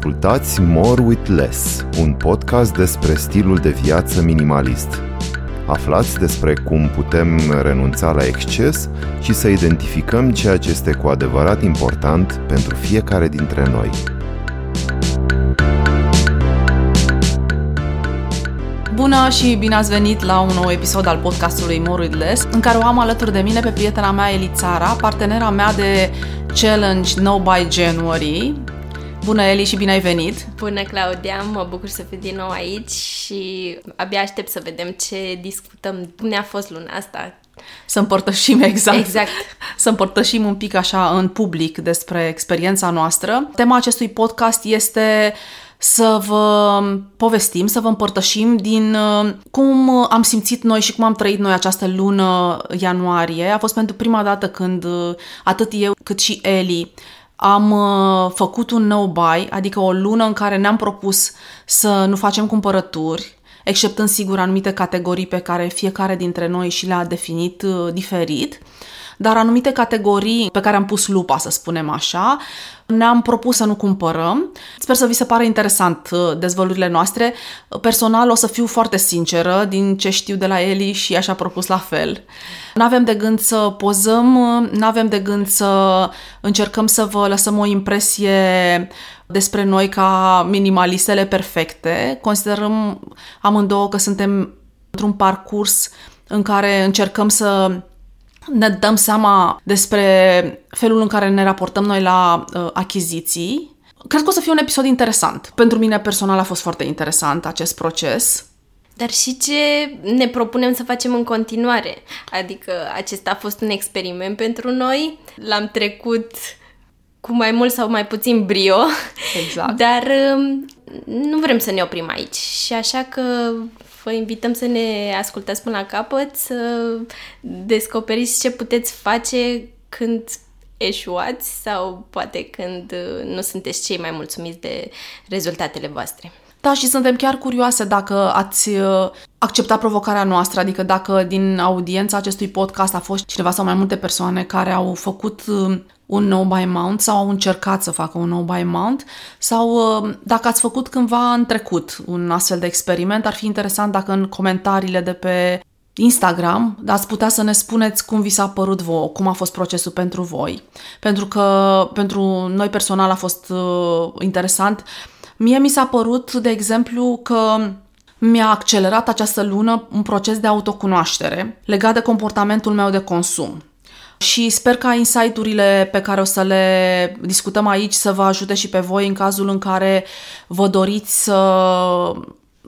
Ascultați More with Less, un podcast despre stilul de viață minimalist. Aflați despre cum putem renunța la exces și să identificăm ceea ce este cu adevărat important pentru fiecare dintre noi. Bună și bine ați venit la un nou episod al podcastului More with Less, în care o am alături de mine pe prietena mea Elițara, partenera mea de challenge No Buy January. Bună Eli și bine ai venit! Bună Claudia, mă bucur să fiu din nou aici și abia aștept să vedem ce discutăm. Cum ne-a fost luna asta? Să împărtășim exact. Exact. Să împărtășim un pic așa în public despre experiența noastră. Tema acestui podcast este să vă povestim, să vă împărtășim din uh, cum am simțit noi și cum am trăit noi această lună ianuarie. A fost pentru prima dată când uh, atât eu cât și Eli am uh, făcut un no-buy, adică o lună în care ne-am propus să nu facem cumpărături, exceptând sigur anumite categorii pe care fiecare dintre noi și le-a definit diferit dar anumite categorii pe care am pus lupa, să spunem așa, ne-am propus să nu cumpărăm. Sper să vi se pare interesant uh, dezvăluirile noastre. Personal o să fiu foarte sinceră din ce știu de la Eli și așa propus la fel. Nu avem de gând să pozăm, nu avem de gând să încercăm să vă lăsăm o impresie despre noi ca minimalistele perfecte. Considerăm amândouă că suntem într-un parcurs în care încercăm să ne dăm seama despre felul în care ne raportăm noi la uh, achiziții. Cred că o să fie un episod interesant. Pentru mine personal a fost foarte interesant acest proces. Dar și ce ne propunem să facem în continuare? Adică acesta a fost un experiment pentru noi, l-am trecut cu mai mult sau mai puțin brio, exact. dar um, nu vrem să ne oprim aici și așa că vă invităm să ne ascultați până la capăt, să descoperiți ce puteți face când eșuați sau poate când uh, nu sunteți cei mai mulțumiți de rezultatele voastre. Da, și suntem chiar curioase dacă ați uh, acceptat provocarea noastră, adică dacă din audiența acestui podcast a fost cineva sau mai multe persoane care au făcut uh, un no buy mount sau au încercat să facă un no buy mount sau uh, dacă ați făcut cândva în trecut un astfel de experiment, ar fi interesant dacă în comentariile de pe Instagram ați putea să ne spuneți cum vi s-a părut vouă, cum a fost procesul pentru voi. Pentru că pentru noi personal a fost uh, interesant. Mie mi s-a părut, de exemplu, că mi-a accelerat această lună un proces de autocunoaștere legat de comportamentul meu de consum și sper ca insight-urile pe care o să le discutăm aici să vă ajute și pe voi în cazul în care vă doriți să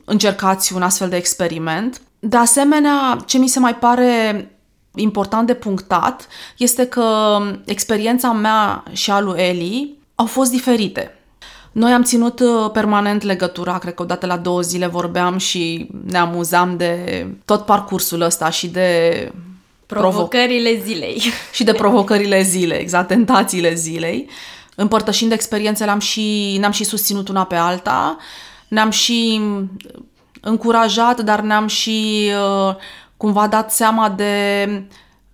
încercați un astfel de experiment. De asemenea, ce mi se mai pare important de punctat este că experiența mea și a lui Eli au fost diferite. Noi am ținut uh, permanent legătura, cred că odată la două zile vorbeam și ne amuzam de tot parcursul ăsta și de Provocările zilei. și de provocările zilei, exact, tentațiile zilei. Împărtășind experiențele, am și, ne-am și susținut una pe alta, ne-am și încurajat, dar ne-am și uh, cumva dat seama de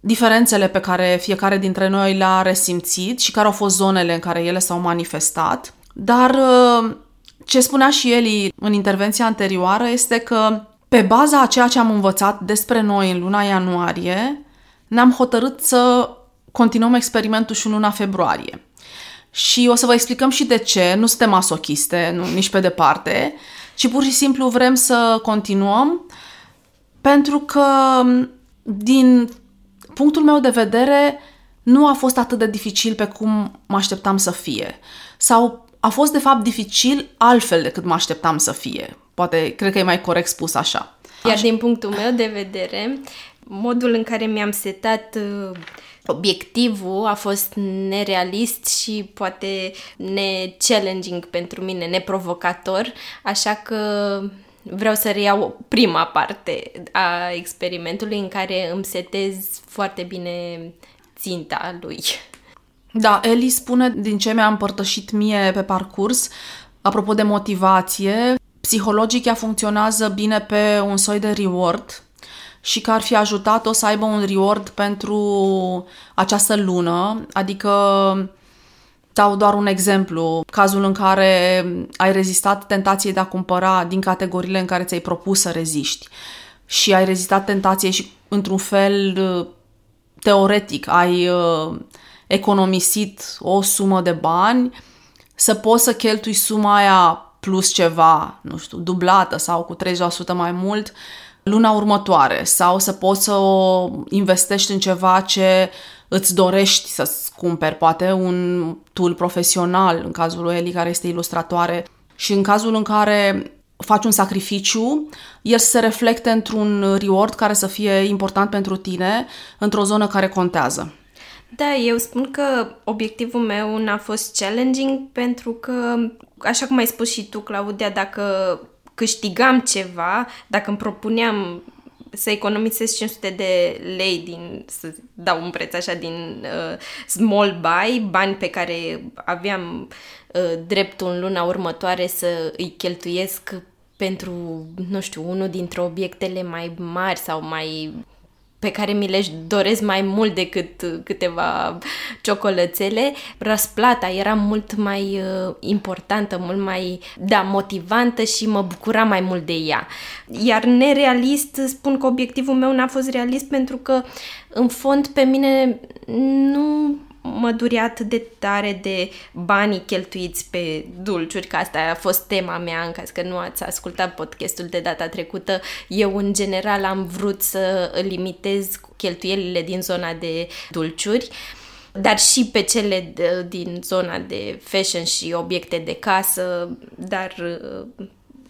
diferențele pe care fiecare dintre noi le-a resimțit și care au fost zonele în care ele s-au manifestat. Dar uh, ce spunea și el în intervenția anterioară este că pe baza a ceea ce am învățat despre noi în luna ianuarie, ne-am hotărât să continuăm experimentul și în luna februarie. Și o să vă explicăm și de ce. Nu suntem masochiste, nu, nici pe departe, ci pur și simplu vrem să continuăm pentru că, din punctul meu de vedere, nu a fost atât de dificil pe cum mă așteptam să fie. Sau a fost, de fapt, dificil altfel decât mă așteptam să fie. Poate, cred că e mai corect spus așa. Iar așa. din punctul meu de vedere, modul în care mi-am setat uh, obiectivul a fost nerealist și poate ne-challenging pentru mine, neprovocator, așa că vreau să reiau prima parte a experimentului în care îmi setez foarte bine ținta lui. Da, Eli spune din ce mi-a împărtășit mie pe parcurs, apropo de motivație, psihologic ea funcționează bine pe un soi de reward, și că ar fi ajutat-o să aibă un reward pentru această lună, adică Sau doar un exemplu, cazul în care ai rezistat tentației de a cumpăra din categoriile în care ți-ai propus să reziști și ai rezistat tentației și într-un fel teoretic ai uh, economisit o sumă de bani, să poți să cheltui suma aia plus ceva, nu știu, dublată sau cu 30% mai mult luna următoare sau să poți să o investești în ceva ce îți dorești să-ți cumperi, poate un tool profesional, în cazul lui Eli, care este ilustratoare, și în cazul în care faci un sacrificiu, el să se reflecte într-un reward care să fie important pentru tine, într-o zonă care contează. Da, eu spun că obiectivul meu n-a fost challenging pentru că, așa cum ai spus și tu, Claudia, dacă câștigam ceva, dacă îmi propuneam să economisesc 500 de lei din, să dau un preț așa, din uh, small buy, bani pe care aveam uh, dreptul în luna următoare să îi cheltuiesc pentru, nu știu, unul dintre obiectele mai mari sau mai pe care mi le doresc mai mult decât câteva ciocolățele, răsplata era mult mai uh, importantă, mult mai, da, motivantă și mă bucura mai mult de ea. Iar nerealist, spun că obiectivul meu n-a fost realist pentru că, în fond, pe mine nu mă durea atât de tare de banii cheltuiți pe dulciuri, că asta a fost tema mea, în caz că nu ați ascultat podcastul de data trecută. Eu, în general, am vrut să limitez cheltuielile din zona de dulciuri dar și pe cele de, din zona de fashion și obiecte de casă, dar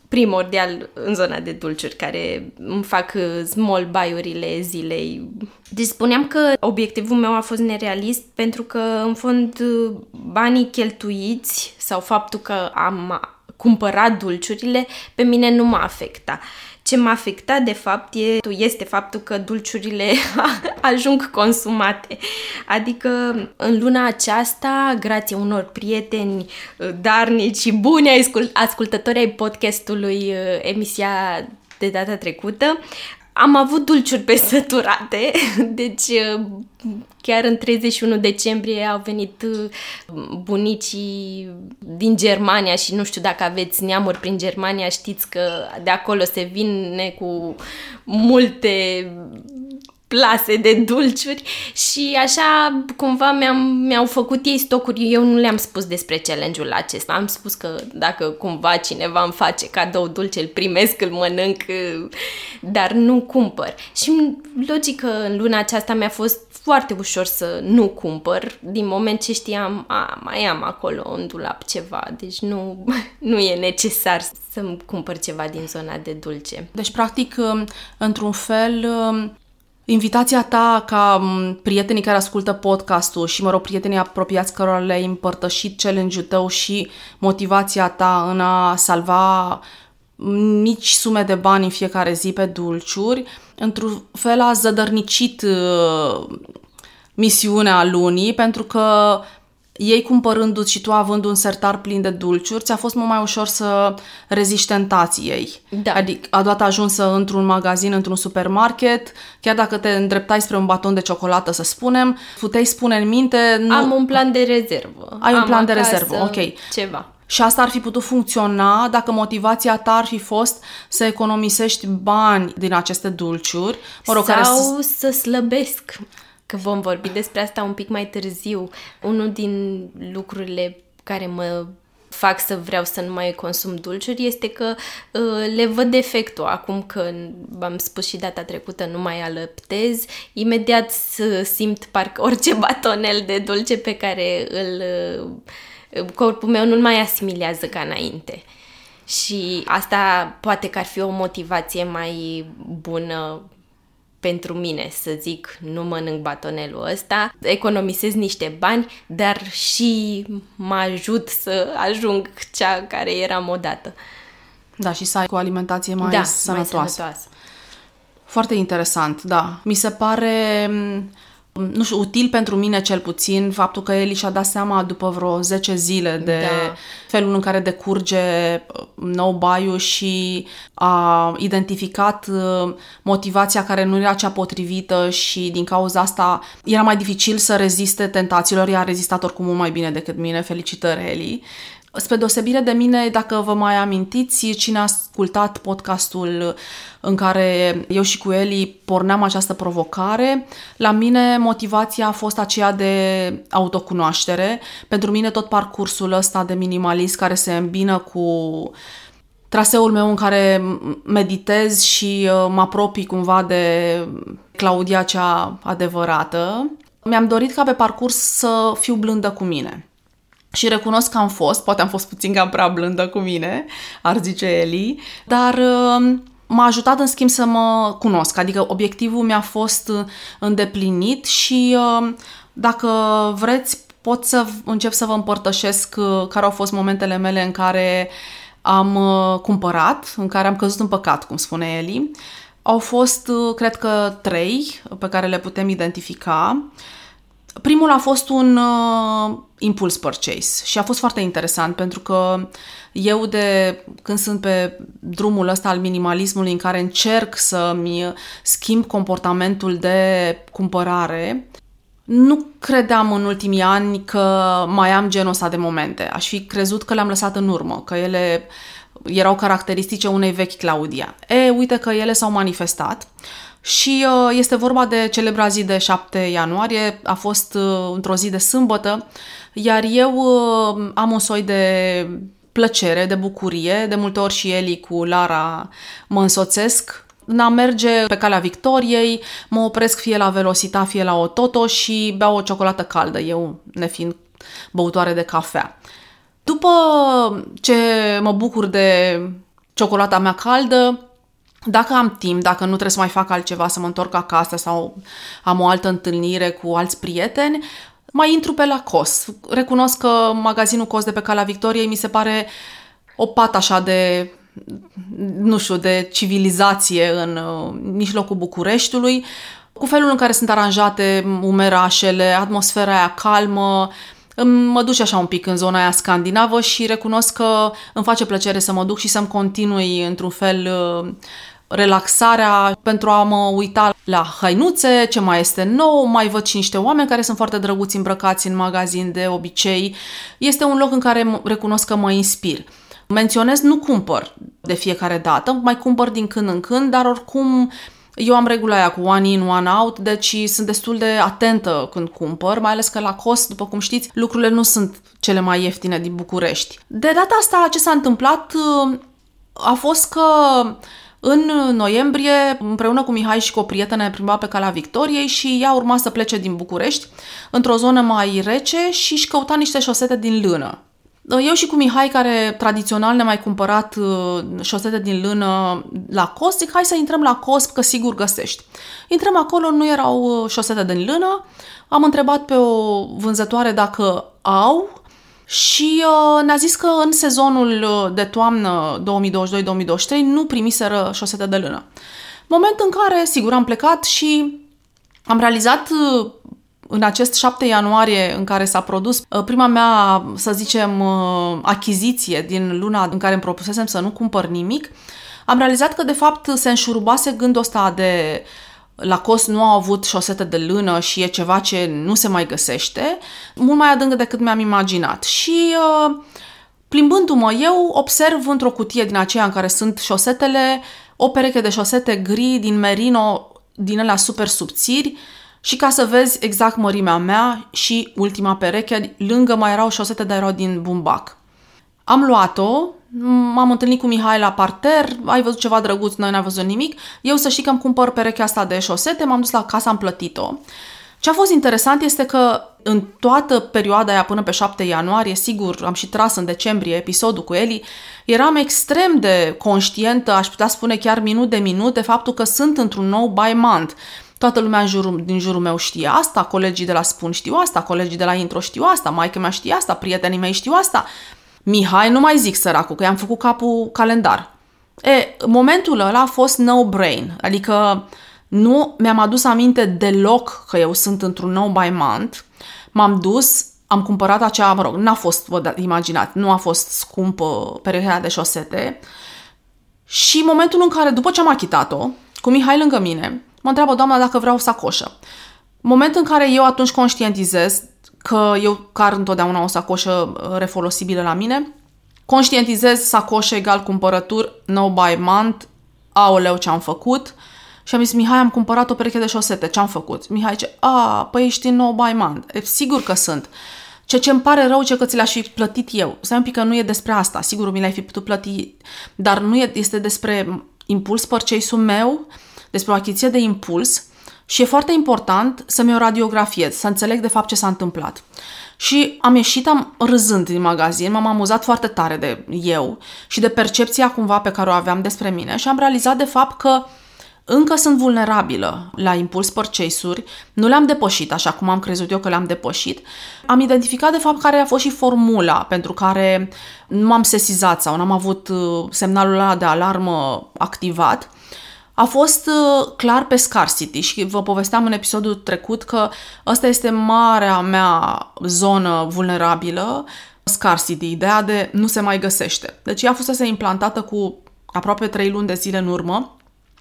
primordial în zona de dulciuri, care îmi fac uh, small buy-urile zilei. Deci spuneam că obiectivul meu a fost nerealist pentru că, în fond, uh, banii cheltuiți sau faptul că am cumpărat dulciurile, pe mine nu m-a afectat. Ce m-a afectat, de fapt, este faptul că dulciurile ajung consumate. Adică, în luna aceasta, grație unor prieteni uh, darnici și buni ascultători ai podcastului uh, emisia de data trecută, am avut dulciuri pe săturate, deci uh, chiar în 31 decembrie au venit bunicii din Germania și nu știu dacă aveți neamuri prin Germania, știți că de acolo se vine cu multe plase de dulciuri și așa cumva mi-am, mi-au făcut ei stocuri. Eu nu le-am spus despre challenge-ul acesta. Am spus că dacă cumva cineva îmi face cadou dulce, îl primesc, îl mănânc, dar nu cumpăr. Și logic că în luna aceasta mi-a fost foarte ușor să nu cumpăr, din moment ce știam, a, mai am acolo în dulap ceva, deci nu, nu e necesar să-mi cumpăr ceva din zona de dulce. Deci, practic, într-un fel, Invitația ta ca prietenii care ascultă podcastul și, mă rog, prietenii apropiați cărora le-ai împărtășit challenge-ul tău și motivația ta în a salva mici sume de bani în fiecare zi pe dulciuri, într-un fel a zădărnicit uh, misiunea lunii, pentru că ei cumpărându-ți și tu având un sertar plin de dulciuri, ți-a fost mult mai ușor să reziști tentației. Da. Adică, odată ajunsă într-un magazin, într-un supermarket, chiar dacă te îndreptai spre un baton de ciocolată, să spunem, puteai spune în minte... Nu... Am un plan de rezervă. Ai Am un plan de rezervă, ok. Ceva. Și asta ar fi putut funcționa dacă motivația ta ar fi fost să economisești bani din aceste dulciuri. Mă rog, Sau care să... să slăbesc că vom vorbi despre asta un pic mai târziu. Unul din lucrurile care mă fac să vreau să nu mai consum dulciuri este că uh, le văd defectul. Acum că v-am spus și data trecută nu mai alăptez, imediat simt parcă orice batonel de dulce pe care îl uh, corpul meu nu mai asimilează ca înainte. Și asta poate că ar fi o motivație mai bună pentru mine, să zic, nu mănânc batonelul ăsta, economisez niște bani, dar și mă ajut să ajung cea care eram odată. Da, și să ai o alimentație mai da, sănătoasă. Mai sănătoasă. Foarte interesant, da. Mi se pare nu știu, util pentru mine cel puțin, faptul că Eli și-a dat seama după vreo 10 zile de da. felul în care decurge uh, nou baiu și a identificat uh, motivația care nu era cea potrivită și din cauza asta era mai dificil să reziste tentațiilor, i-a rezistat oricum mult mai bine decât mine, felicitări Eli. Spre deosebire de mine, dacă vă mai amintiți, cine a ascultat podcastul în care eu și cu Eli porneam această provocare, la mine motivația a fost aceea de autocunoaștere. Pentru mine tot parcursul ăsta de minimalist care se îmbină cu traseul meu în care meditez și uh, mă apropii cumva de Claudia cea adevărată, mi-am dorit ca pe parcurs să fiu blândă cu mine. Și recunosc că am fost, poate am fost puțin cam prea blândă cu mine, ar zice Eli, dar uh, m-a ajutat în schimb să mă cunosc, adică obiectivul mi-a fost îndeplinit și uh, dacă vreți pot să încep să vă împărtășesc uh, care au fost momentele mele în care am cumpărat, în care am căzut în păcat, cum spune Eli. Au fost, cred că, trei pe care le putem identifica. Primul a fost un uh, impuls purchase și a fost foarte interesant pentru că eu de când sunt pe drumul ăsta al minimalismului în care încerc să-mi schimb comportamentul de cumpărare, nu credeam în ultimii ani că mai am genul ăsta de momente. Aș fi crezut că le-am lăsat în urmă, că ele erau caracteristice unei vechi Claudia. E, uite că ele s-au manifestat și uh, este vorba de celebra zi de 7 ianuarie, a fost uh, într-o zi de sâmbătă, iar eu uh, am un soi de plăcere, de bucurie, de multe ori și Eli cu Lara mă însoțesc. În a merge pe calea Victoriei, mă opresc fie la Velocita, fie la Ototo și beau o ciocolată caldă, eu nefiind băutoare de cafea. După ce mă bucur de ciocolata mea caldă, dacă am timp, dacă nu trebuie să mai fac altceva, să mă întorc acasă sau am o altă întâlnire cu alți prieteni, mai intru pe la COS. Recunosc că magazinul COS de pe Calea Victoriei mi se pare o pată așa de nu știu, de civilizație în uh, mijlocul Bucureștiului, cu felul în care sunt aranjate umerașele, atmosfera aia calmă, mă duce așa un pic în zona aia scandinavă și recunosc că îmi face plăcere să mă duc și să-mi continui într-un fel uh, relaxarea pentru a mă uita la hainuțe, ce mai este nou, mai văd și niște oameni care sunt foarte drăguți îmbrăcați în magazin de obicei. Este un loc în care recunosc că mă inspir. Menționez, nu cumpăr de fiecare dată, mai cumpăr din când în când, dar oricum eu am regula aia cu one in, one out, deci sunt destul de atentă când cumpăr, mai ales că la cost, după cum știți, lucrurile nu sunt cele mai ieftine din București. De data asta, ce s-a întâmplat a fost că în noiembrie, împreună cu Mihai și cu o prietenă, ne plimba pe calea Victoriei și ea urma să plece din București într-o zonă mai rece și își căuta niște șosete din lână. Eu și cu Mihai, care tradițional ne-a mai cumpărat uh, șosete din lână la Cos, zic hai să intrăm la Cos, că sigur găsești. Intrăm acolo, nu erau uh, șosete din lână, am întrebat pe o vânzătoare dacă au și uh, ne-a zis că în sezonul uh, de toamnă 2022-2023 nu primiseră șosete de lână. Moment în care, sigur, am plecat și am realizat uh, în acest 7 ianuarie în care s-a produs uh, prima mea, să zicem, uh, achiziție din luna în care îmi propusesem să nu cumpăr nimic, am realizat că de fapt se înșurubase gândul ăsta de la cost nu au avut șosete de lână și e ceva ce nu se mai găsește, mult mai adânc decât mi-am imaginat. Și uh, plimbându-mă eu, observ într-o cutie din aceea în care sunt șosetele, o pereche de șosete gri din merino, din alea super subțiri, și ca să vezi exact mărimea mea și ultima pereche, lângă mai erau șosete, dar erau din bumbac. Am luat-o, m-am întâlnit cu Mihai la parter, ai văzut ceva drăguț, noi n-am văzut nimic. Eu să știi că îmi cumpăr perechea asta de șosete, m-am dus la casă, am plătit-o. Ce a fost interesant este că în toată perioada aia până pe 7 ianuarie, sigur, am și tras în decembrie episodul cu Eli, eram extrem de conștientă, aș putea spune chiar minut de minut, de faptul că sunt într-un nou buy month. Toată lumea în jurul, din jurul meu știe asta, colegii de la Spun știu asta, colegii de la Intro știu asta, maica mea știe asta, prietenii mei știu asta. Mihai nu mai zic săracul, că i-am făcut capul calendar. E, momentul ăla a fost no brain, adică Nu mi-am adus aminte deloc că eu sunt într-un nou by month. M-am dus, am cumpărat acea, mă rog, n-a fost, vă da, imaginați, nu a fost scumpă perechea de șosete. Și momentul în care, după ce am achitat-o, cu Mihai lângă mine, mă întreabă doamna dacă vreau o sacoșă. Moment în care eu atunci conștientizez că eu car întotdeauna o sacoșă uh, refolosibilă la mine, conștientizez sacoșă egal cumpărături, no by month, aoleu ce am făcut, și am zis, Mihai, am cumpărat o pereche de șosete, ce am făcut? Mihai zice, a, păi ești în no by month. E, sigur că sunt. Ce ce îmi pare rău ce că ți le-aș fi plătit eu. Stai un pic că nu e despre asta. Sigur, mi le-ai fi putut plăti, dar nu e, este despre impuls purchase-ul meu, despre o achiziție de impuls și e foarte important să-mi o radiografiez, să înțeleg de fapt ce s-a întâmplat. Și am ieșit am râzând din magazin, m-am amuzat foarte tare de eu și de percepția cumva pe care o aveam despre mine și am realizat de fapt că încă sunt vulnerabilă la impuls purchase-uri, nu le-am depășit așa cum am crezut eu că le-am depășit. Am identificat de fapt care a fost și formula pentru care nu m-am sesizat sau n-am avut uh, semnalul ăla de alarmă activat a fost uh, clar pe scarcity și vă povesteam în episodul trecut că asta este marea mea zonă vulnerabilă, scarcity, ideea de nu se mai găsește. Deci ea a fost implantată cu aproape 3 luni de zile în urmă.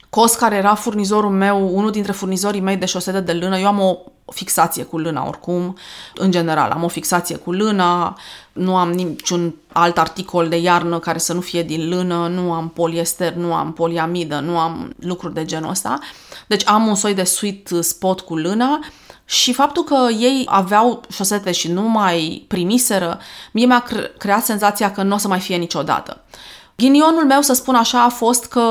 COS, care era furnizorul meu, unul dintre furnizorii mei de șosete de lână, eu am o fixație cu lâna oricum, în general, am o fixație cu lâna, nu am niciun alt articol de iarnă care să nu fie din lână, nu am poliester, nu am poliamidă, nu am lucruri de genul ăsta. Deci am un soi de sweet spot cu lână și faptul că ei aveau șosete și nu mai primiseră, mie mi-a creat senzația că nu o să mai fie niciodată. Ghinionul meu, să spun așa, a fost că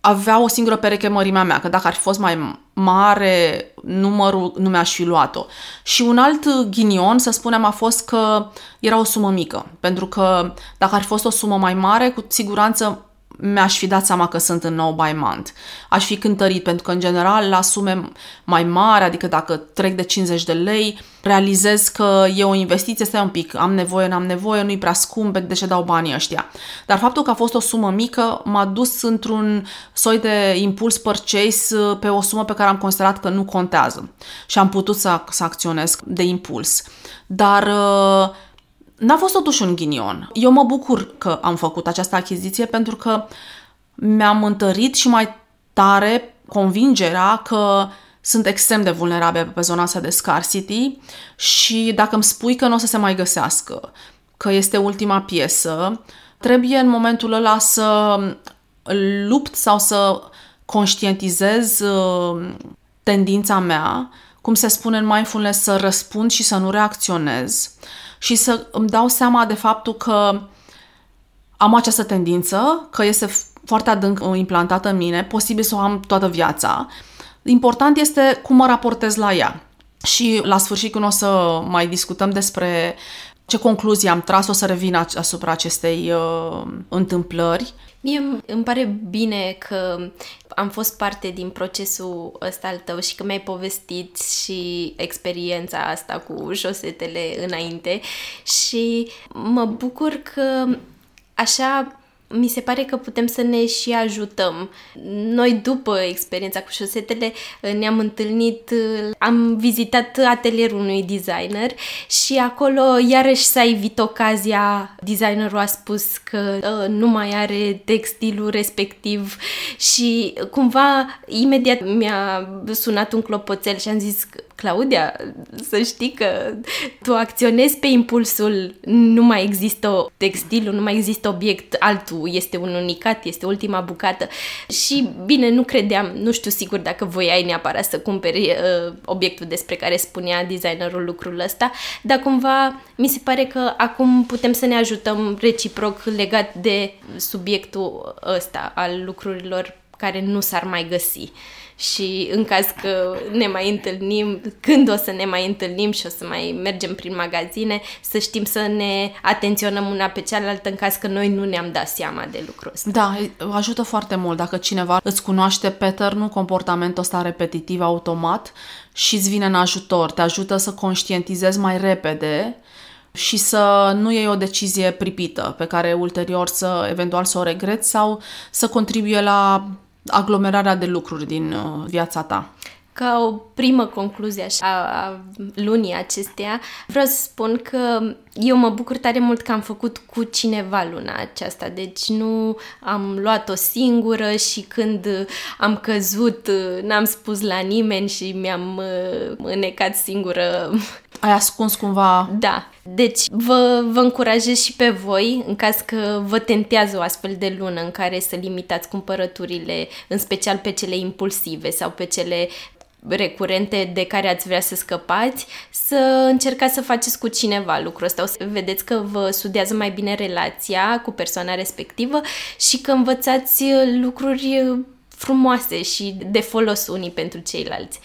avea o singură pereche mărimea mea, că dacă ar fi fost mai mare numărul, nu mi-aș fi luat-o. Și un alt ghinion, să spunem, a fost că era o sumă mică, pentru că dacă ar fi fost o sumă mai mare, cu siguranță mi-aș fi dat seama că sunt în nou by month. Aș fi cântărit, pentru că, în general, la sume mai mari, adică dacă trec de 50 de lei, realizez că e o investiție, stai un pic, am nevoie, n-am nevoie, nu-i prea scump, de ce dau banii ăștia. Dar faptul că a fost o sumă mică m-a dus într-un soi de impuls purchase pe o sumă pe care am considerat că nu contează și am putut să, să acționez de impuls. Dar uh, N-a fost totuși un ghinion. Eu mă bucur că am făcut această achiziție pentru că mi-am întărit și mai tare convingerea că sunt extrem de vulnerabile pe zona asta de scarcity și dacă îmi spui că nu o să se mai găsească, că este ultima piesă, trebuie în momentul ăla să lupt sau să conștientizez uh, tendința mea, cum se spune în mindfulness, să răspund și să nu reacționez și să îmi dau seama de faptul că am această tendință, că este foarte adânc implantată în mine, posibil să o am toată viața. Important este cum mă raportez la ea. Și la sfârșit, când o să mai discutăm despre ce concluzii am tras, o să revin asupra acestei uh, întâmplări. Mie îmi pare bine că am fost parte din procesul ăsta al tău și că mi-ai povestit și experiența asta cu șosetele înainte și mă bucur că așa mi se pare că putem să ne și ajutăm. Noi, după experiența cu șosetele, ne-am întâlnit, am vizitat atelierul unui designer și acolo iarăși s-a evit ocazia, designerul a spus că uh, nu mai are textilul respectiv și cumva imediat mi-a sunat un clopoțel și am zis Claudia, să știi că tu acționezi pe impulsul, nu mai există textilul, nu mai există obiect altul, este un unicat, este ultima bucată. Și bine, nu credeam, nu știu sigur dacă voiai neapărat să cumperi uh, obiectul despre care spunea designerul lucrul ăsta, dar cumva mi se pare că acum putem să ne ajutăm reciproc legat de subiectul ăsta al lucrurilor care nu s-ar mai găsi și în caz că ne mai întâlnim, când o să ne mai întâlnim și o să mai mergem prin magazine, să știm să ne atenționăm una pe cealaltă în caz că noi nu ne-am dat seama de lucrul ăsta. Da, ajută foarte mult dacă cineva îți cunoaște pattern-ul, comportamentul ăsta repetitiv, automat și îți vine în ajutor, te ajută să conștientizezi mai repede și să nu iei o decizie pripită pe care ulterior să eventual să o regreți sau să contribuie la aglomerarea de lucruri din uh, viața ta. Ca o primă concluzie așa, a, a lunii acesteia, vreau să spun că eu mă bucur tare mult că am făcut cu cineva luna aceasta, deci nu am luat-o singură și când am căzut n-am spus la nimeni și mi-am uh, înecat singură. Ai ascuns cumva? Da. Deci vă, vă încurajez și pe voi, în caz că vă tentează o astfel de lună în care să limitați cumpărăturile, în special pe cele impulsive sau pe cele recurente de care ați vrea să scăpați, să încercați să faceți cu cineva lucrul ăsta. O să vedeți că vă sudează mai bine relația cu persoana respectivă și că învățați lucruri frumoase și de folos unii pentru ceilalți.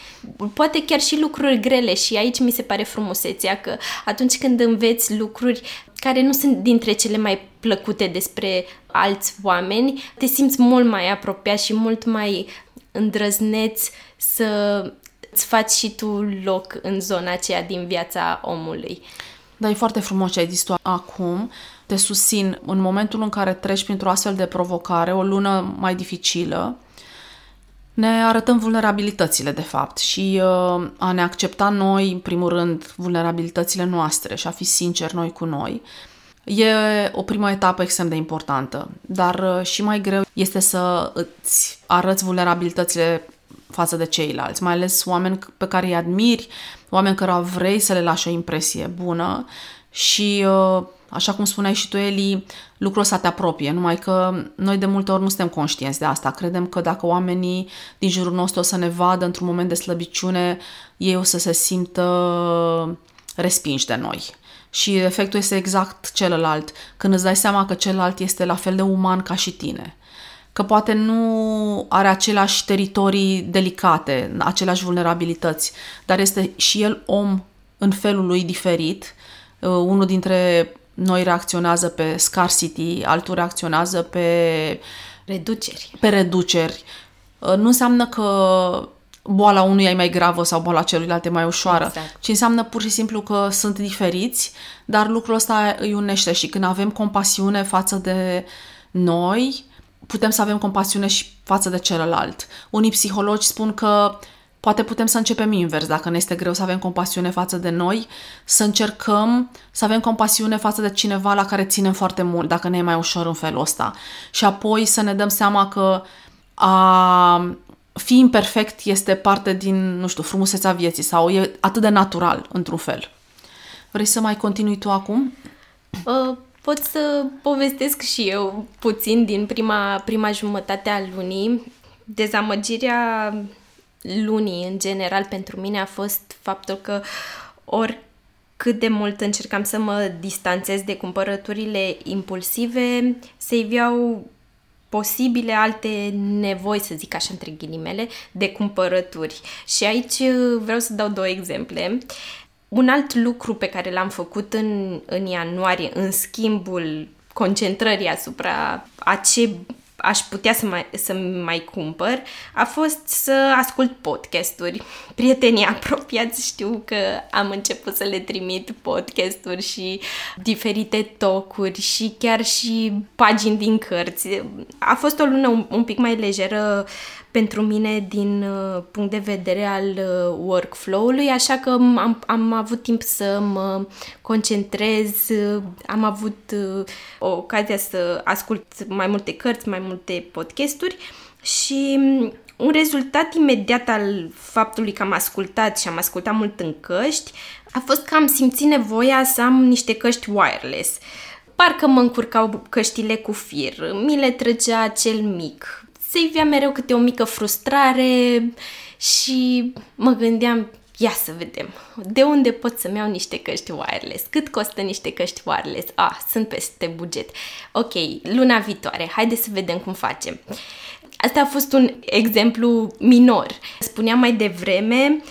Poate chiar și lucruri grele și aici mi se pare frumusețea că atunci când înveți lucruri care nu sunt dintre cele mai plăcute despre alți oameni, te simți mult mai apropiat și mult mai îndrăzneți să îți faci și tu loc în zona aceea din viața omului. Da, e foarte frumos ce ai zis tu acum. Te susțin în momentul în care treci printr-o astfel de provocare, o lună mai dificilă, ne arătăm vulnerabilitățile, de fapt, și uh, a ne accepta noi, în primul rând, vulnerabilitățile noastre și a fi sinceri noi cu noi. E o primă etapă extrem de importantă, dar uh, și mai greu este să îți arăți vulnerabilitățile față de ceilalți, mai ales oameni pe care îi admiri, oameni care vrei să le lași o impresie bună și, uh, așa cum spuneai și tu, Eli, lucrul ăsta te apropie, numai că noi de multe ori nu suntem conștienți de asta. Credem că dacă oamenii din jurul nostru o să ne vadă într-un moment de slăbiciune, ei o să se simtă respinși de noi. Și efectul este exact celălalt, când îți dai seama că celălalt este la fel de uman ca și tine că poate nu are aceleași teritorii delicate, aceleași vulnerabilități, dar este și el om în felul lui diferit. Uh, unul dintre noi reacționează pe scarcity, altul reacționează pe reduceri. Pe reduceri. Uh, nu înseamnă că boala unuia e mai gravă sau boala celuilalt e mai ușoară, exact. ci înseamnă pur și simplu că sunt diferiți, dar lucrul ăsta îi unește și când avem compasiune față de noi, putem să avem compasiune și față de celălalt. Unii psihologi spun că poate putem să începem invers, dacă ne este greu să avem compasiune față de noi, să încercăm să avem compasiune față de cineva la care ținem foarte mult, dacă ne e mai ușor în felul ăsta. Și apoi să ne dăm seama că a fi imperfect este parte din, nu știu, frumusețea vieții sau e atât de natural, într-un fel. Vrei să mai continui tu acum? Uh, pot să povestesc și eu puțin din prima, prima jumătate a lunii. Dezamăgirea lunii, în general, pentru mine a fost faptul că ori cât de mult încercam să mă distanțez de cumpărăturile impulsive, se iveau posibile alte nevoi, să zic așa între ghilimele, de cumpărături. Și aici vreau să dau două exemple. Un alt lucru pe care l-am făcut în, în ianuarie, în schimbul concentrării asupra a ce aș putea să mai, să mai cumpăr a fost să ascult podcasturi. Prietenii apropiați știu că am început să le trimit podcasturi și diferite tocuri și chiar și pagini din cărți. A fost o lună un, un pic mai lejeră pentru mine din uh, punct de vedere al uh, workflow-ului, așa că am, am avut timp să mă concentrez, uh, am avut uh, ocazia să ascult mai multe cărți, mai multe podcasturi și um, un rezultat imediat al faptului că am ascultat și am ascultat mult în căști a fost că am simțit nevoia să am niște căști wireless. Parcă mă încurcau căștile cu fir, mi le trăgea cel mic, se ivea mereu câte o mică frustrare și mă gândeam, ia să vedem, de unde pot să-mi iau niște căști wireless? Cât costă niște căști wireless? Ah, sunt peste buget. Ok, luna viitoare, haide să vedem cum facem. Asta a fost un exemplu minor. Spuneam mai devreme,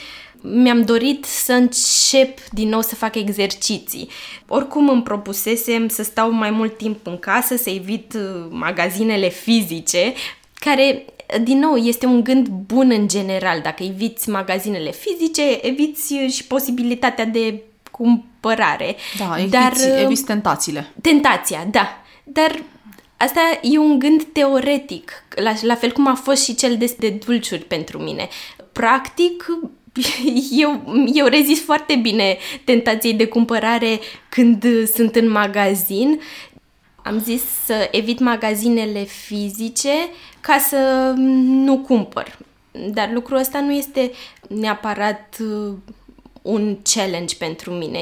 mi-am dorit să încep din nou să fac exerciții. Oricum îmi propusesem să stau mai mult timp în casă, să evit uh, magazinele fizice, care din nou, este un gând bun în general. Dacă eviți magazinele fizice, eviți și posibilitatea de cumpărare. Da, eviți, Dar, eviți tentațiile. Tentația, da. Dar Asta e un gând teoretic, la, la fel cum a fost și cel de, de dulciuri pentru mine. Practic, eu, eu rezist foarte bine tentației de cumpărare când sunt în magazin. Am zis să evit magazinele fizice ca să nu cumpăr. Dar lucrul ăsta nu este neapărat uh, un challenge pentru mine.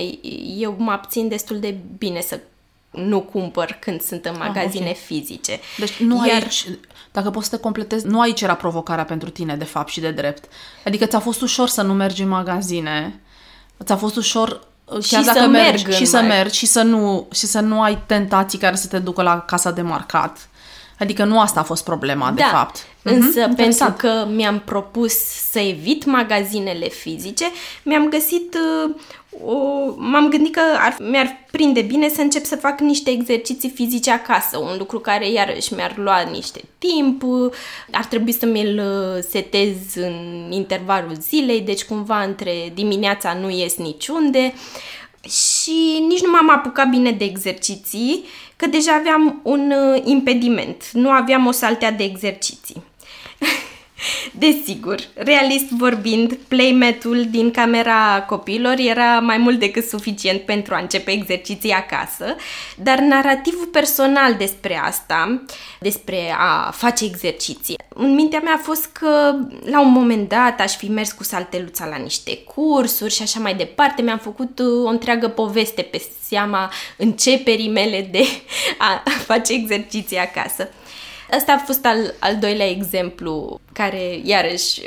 Eu mă abțin destul de bine să nu cumpăr când sunt în magazine ah, okay. fizice. Deci nu Iar... aici, dacă poți să te completezi, nu aici era provocarea pentru tine, de fapt, și de drept. Adică ți-a fost ușor să nu mergi în magazine, ți-a fost ușor uh, chiar și dacă să mergi merg și să mergi și să nu și să nu ai tentații care să te ducă la casa de marcat. Adică nu asta a fost problema, da, de fapt. Însă, mm-hmm, pentru că mi-am propus să evit magazinele fizice, mi-am găsit uh, o, m-am gândit că ar, mi-ar prinde bine să încep să fac niște exerciții fizice acasă, un lucru care iarăși mi-ar lua niște timp, ar trebui să mi-l uh, setez în intervalul zilei, deci cumva între dimineața nu ies niciunde. Și nici nu m-am apucat bine de exerciții, că deja aveam un uh, impediment, nu aveam o saltea de exerciții. Desigur, realist vorbind, playmat-ul din camera copiilor era mai mult decât suficient pentru a începe exerciții acasă, dar narativul personal despre asta, despre a face exerciții, în mintea mea a fost că la un moment dat aș fi mers cu salteluța la niște cursuri și așa mai departe. Mi-am făcut o întreagă poveste pe seama începerii mele de a face exerciții acasă. Asta a fost al, al doilea exemplu care, iarăși,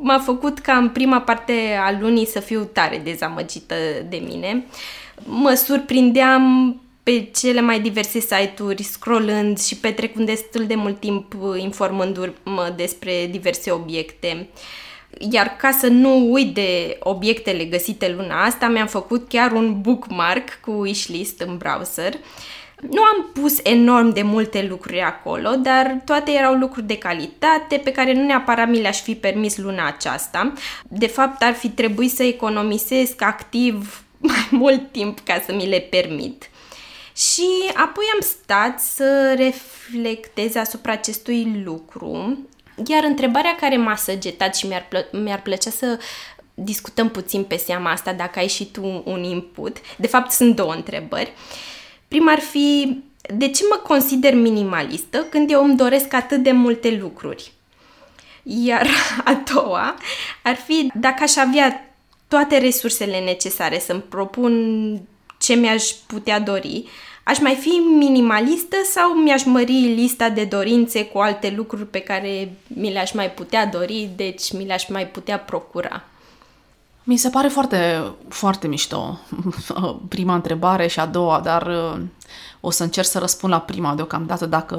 m-a făcut ca în prima parte a lunii să fiu tare dezamăgită de mine. Mă surprindeam pe cele mai diverse site-uri, scrollând și petrecând destul de mult timp informându-mă despre diverse obiecte. Iar ca să nu uit de obiectele găsite luna asta, mi-am făcut chiar un bookmark cu wishlist în browser nu am pus enorm de multe lucruri acolo, dar toate erau lucruri de calitate pe care nu neapărat mi le-aș fi permis luna aceasta. De fapt, ar fi trebuit să economisesc activ mai mult timp ca să mi le permit. Și apoi am stat să reflectez asupra acestui lucru, iar întrebarea care m-a săgetat și mi-ar, plă- mi-ar plăcea să discutăm puțin pe seama asta, dacă ai și tu un input. De fapt, sunt două întrebări. Uh, Prima ar fi, de ce mă consider minimalistă când eu îmi doresc atât de multe lucruri? Iar a doua ar fi dacă aș avea toate resursele necesare să-mi propun ce mi-aș putea dori, aș mai fi minimalistă sau mi-aș mări lista de dorințe cu alte lucruri pe care mi le-aș mai putea dori, deci mi le-aș mai putea procura? Mi se pare foarte, foarte mișto prima întrebare și a doua, dar uh, o să încerc să răspund la prima deocamdată dacă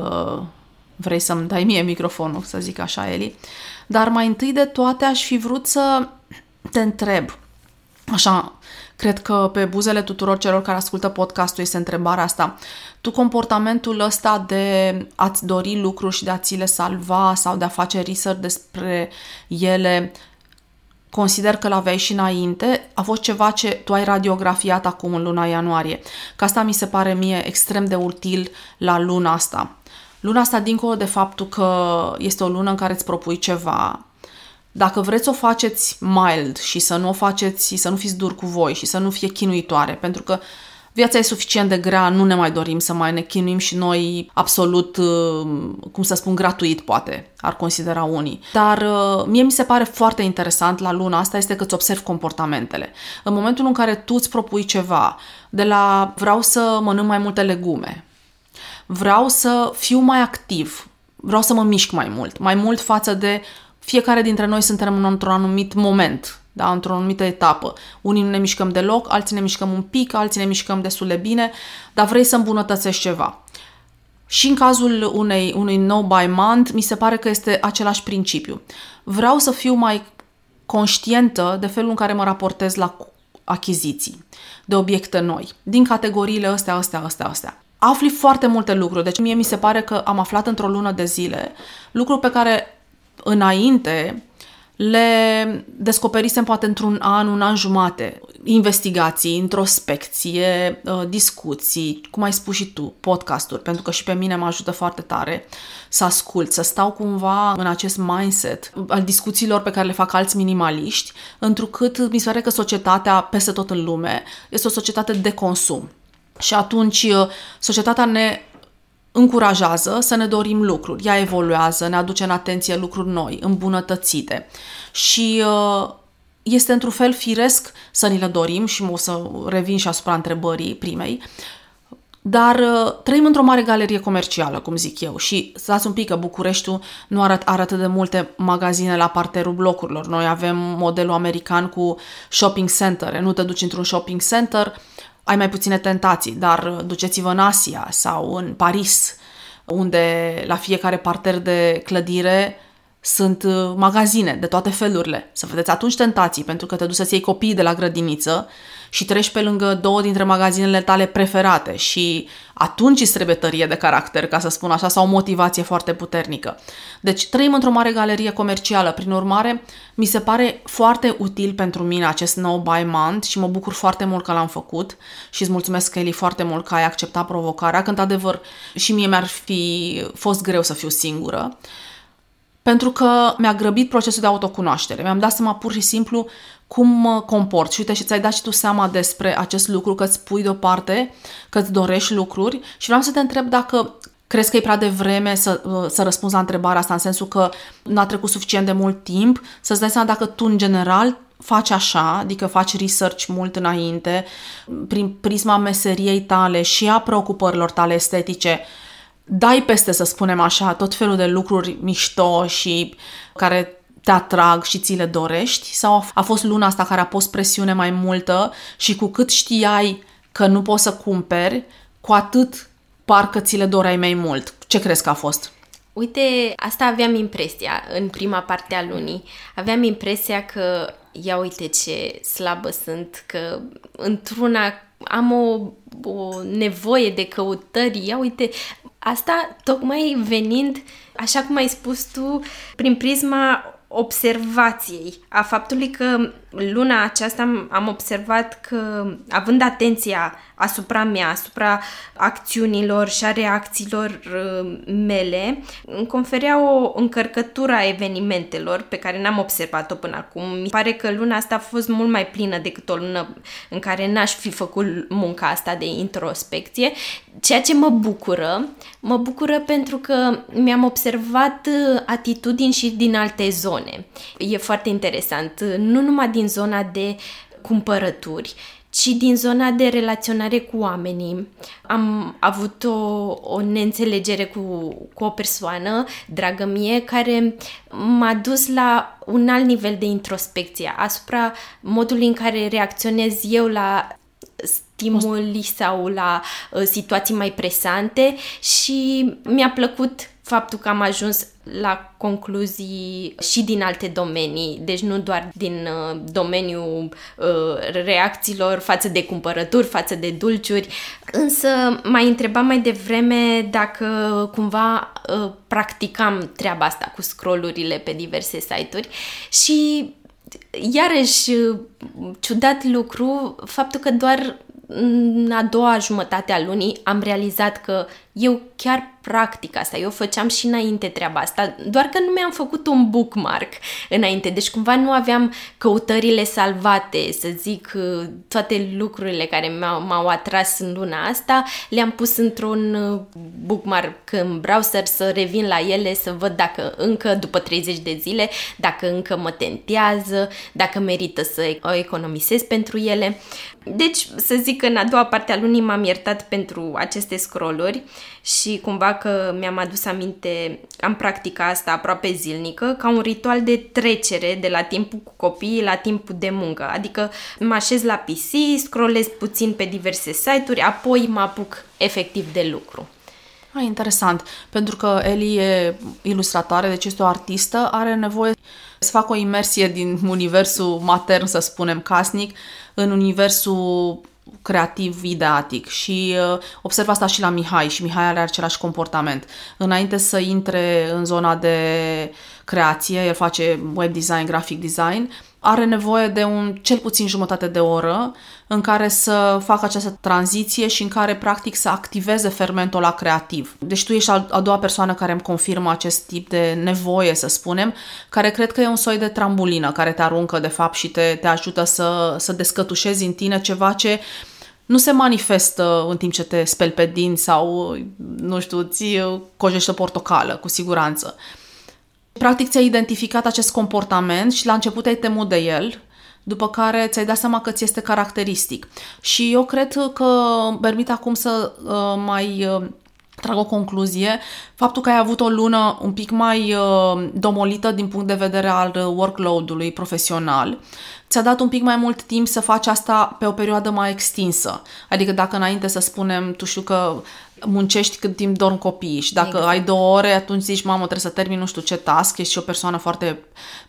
vrei să-mi dai mie microfonul, să zic așa, Eli. Dar mai întâi de toate aș fi vrut să te întreb, așa, cred că pe buzele tuturor celor care ascultă podcastul este întrebarea asta. Tu comportamentul ăsta de a-ți dori lucruri și de a ți le salva sau de a face research despre ele, consider că l-aveai și înainte, a fost ceva ce tu ai radiografiat acum în luna ianuarie. Că asta mi se pare mie extrem de util la luna asta. Luna asta, dincolo de faptul că este o lună în care îți propui ceva, dacă vreți să o faceți mild și să nu o faceți, să nu fiți dur cu voi și să nu fie chinuitoare, pentru că viața e suficient de grea, nu ne mai dorim să mai ne chinuim și noi absolut, uh, cum să spun, gratuit, poate, ar considera unii. Dar uh, mie mi se pare foarte interesant la luna asta este că îți observi comportamentele. În momentul în care tu îți propui ceva, de la vreau să mănânc mai multe legume, vreau să fiu mai activ, vreau să mă mișc mai mult, mai mult față de fiecare dintre noi suntem într-un anumit moment da, într-o anumită etapă. Unii nu ne mișcăm deloc, alții ne mișcăm un pic, alții ne mișcăm destul de bine, dar vrei să îmbunătățești ceva. Și în cazul unei, unui no buy month, mi se pare că este același principiu. Vreau să fiu mai conștientă de felul în care mă raportez la achiziții, de obiecte noi, din categoriile astea, astea, astea, astea. Afli foarte multe lucruri, deci mie mi se pare că am aflat într-o lună de zile lucruri pe care înainte le descoperisem poate într-un an, un an jumate. Investigații, introspecție, uh, discuții, cum ai spus și tu, podcasturi, pentru că și pe mine mă ajută foarte tare să ascult, să stau cumva în acest mindset al discuțiilor pe care le fac alți minimaliști, întrucât mi se pare că societatea peste tot în lume este o societate de consum. Și atunci uh, societatea ne încurajează să ne dorim lucruri. Ea evoluează, ne aduce în atenție lucruri noi, îmbunătățite. Și uh, este într-un fel firesc să ni le dorim și o să revin și asupra întrebării primei, dar uh, trăim într-o mare galerie comercială, cum zic eu, și stați un pic că Bucureștiul nu arată, arată de multe magazine la parterul blocurilor. Noi avem modelul american cu shopping center. Nu te duci într-un shopping center, ai mai puține tentații, dar duceți-vă în Asia sau în Paris, unde la fiecare parter de clădire sunt uh, magazine de toate felurile. Să vedeți atunci tentații, pentru că te duci să-ți iei copiii de la grădiniță și treci pe lângă două dintre magazinele tale preferate și atunci îți trebuie tărie de caracter, ca să spun așa, sau o motivație foarte puternică. Deci trăim într-o mare galerie comercială, prin urmare, mi se pare foarte util pentru mine acest no buy month și mă bucur foarte mult că l-am făcut și îți mulțumesc, Kelly, foarte mult că ai acceptat provocarea, când adevăr și mie mi-ar fi fost greu să fiu singură pentru că mi-a grăbit procesul de autocunoaștere. Mi-am dat seama pur și simplu cum mă comport. Și uite, și ți-ai dat și tu seama despre acest lucru, că îți pui deoparte, că îți dorești lucruri și vreau să te întreb dacă crezi că e prea devreme să, să răspunzi la întrebarea asta, în sensul că nu a trecut suficient de mult timp, să-ți dai seama dacă tu, în general, faci așa, adică faci research mult înainte, prin prisma meseriei tale și a preocupărilor tale estetice, dai peste, să spunem așa, tot felul de lucruri mișto și care te atrag și ți le dorești? Sau a fost luna asta care a pus presiune mai multă și cu cât știai că nu poți să cumperi, cu atât parcă ți le doreai mai mult? Ce crezi că a fost? Uite, asta aveam impresia în prima parte a lunii. Aveam impresia că, ia uite ce slabă sunt, că într-una am o, o nevoie de căutări, ia uite, asta tocmai venind, așa cum ai spus tu, prin prisma observației, a faptului că luna aceasta am observat că, având atenția asupra mea, asupra acțiunilor și a reacțiilor uh, mele, îmi conferea o încărcătură a evenimentelor pe care n-am observat-o până acum. Mi pare că luna asta a fost mult mai plină decât o lună în care n-aș fi făcut munca asta de introspecție, ceea ce mă bucură. Mă bucură pentru că mi-am observat uh, atitudini și din alte zone. E foarte interesant. Nu numai din zona de cumpărături, ci din zona de relaționare cu oamenii. Am avut o, o neînțelegere cu, cu o persoană, dragă mie, care m-a dus la un alt nivel de introspecție asupra modului în care reacționez eu la stimuli sau la uh, situații mai presante și mi-a plăcut faptul că am ajuns la concluzii și din alte domenii, deci nu doar din uh, domeniul uh, reacțiilor față de cumpărături, față de dulciuri, însă mai întrebam mai devreme dacă cumva uh, practicam treaba asta cu scrollurile pe diverse site-uri și iarăși ciudat lucru, faptul că doar în a doua jumătate a lunii am realizat că eu chiar practic asta, eu făceam și înainte treaba asta, doar că nu mi-am făcut un bookmark înainte, deci cumva nu aveam căutările salvate, să zic, toate lucrurile care m-au, m-au atras în luna asta, le-am pus într-un uh, bookmark în browser să revin la ele, să văd dacă încă, după 30 de zile, dacă încă mă tentează, dacă merită să o economisesc pentru ele. Deci, să zic că în a doua parte a lunii m-am iertat pentru aceste scrolluri și cumva că mi-am adus aminte, am practicat asta aproape zilnică, ca un ritual de trecere de la timpul cu copiii la timpul de muncă. Adică mă așez la PC, scrollez puțin pe diverse site-uri, apoi mă apuc efectiv de lucru. Ah, interesant, pentru că Eli e ilustratoare, deci este o artistă, are nevoie să facă o imersie din universul matern, să spunem, casnic, în universul creativ ideatic și uh, observ asta și la Mihai și Mihai are același comportament. Înainte să intre în zona de creație, el face web design, graphic design, are nevoie de un cel puțin jumătate de oră în care să facă această tranziție și în care practic să activeze fermentul la creativ. Deci tu ești a doua persoană care îmi confirmă acest tip de nevoie, să spunem, care cred că e un soi de trambulină care te aruncă de fapt și te, te ajută să, să descătușezi în tine ceva ce nu se manifestă în timp ce te speli pe dinți sau, nu știu, ți cojești o portocală, cu siguranță. Practic ți-ai identificat acest comportament și la început ai temut de el, după care ți-ai dat seama că ți este caracteristic. Și eu cred că permit acum să uh, mai uh, trag o concluzie, faptul că ai avut o lună un pic mai uh, domolită din punct de vedere al workload-ului profesional, ți-a dat un pic mai mult timp să faci asta pe o perioadă mai extinsă. Adică dacă înainte să spunem, tu știu că muncești cât timp dorm copiii și dacă exact. ai două ore, atunci zici, mamă, trebuie să termin nu știu ce task, ești și o persoană foarte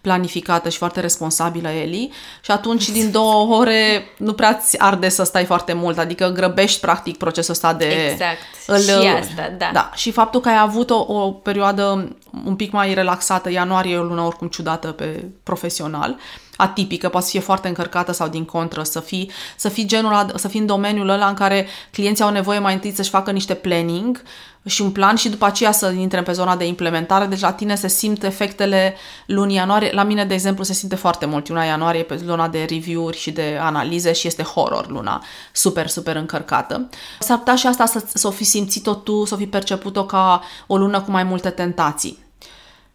planificată și foarte responsabilă, Eli, și atunci din două ore nu prea ți arde să stai foarte mult, adică grăbești practic procesul ăsta de... Exact, îl, și asta, da. Da, și faptul că ai avut o, o perioadă un pic mai relaxată, ianuarie e o lună oricum ciudată pe profesional, atipică, poate să fie foarte încărcată sau din contră, să fii, să fii genul, să fii în domeniul ăla în care clienții au nevoie mai întâi să-și facă niște planning și un plan și după aceea să intre pe zona de implementare. Deci la tine se simt efectele lunii ianuarie. La mine, de exemplu, se simte foarte mult luna ianuarie pe zona de review-uri și de analize și este horror luna. Super, super încărcată. S-ar putea și asta să, să o fi simțit-o tu, să o fi perceput-o ca o lună cu mai multe tentații.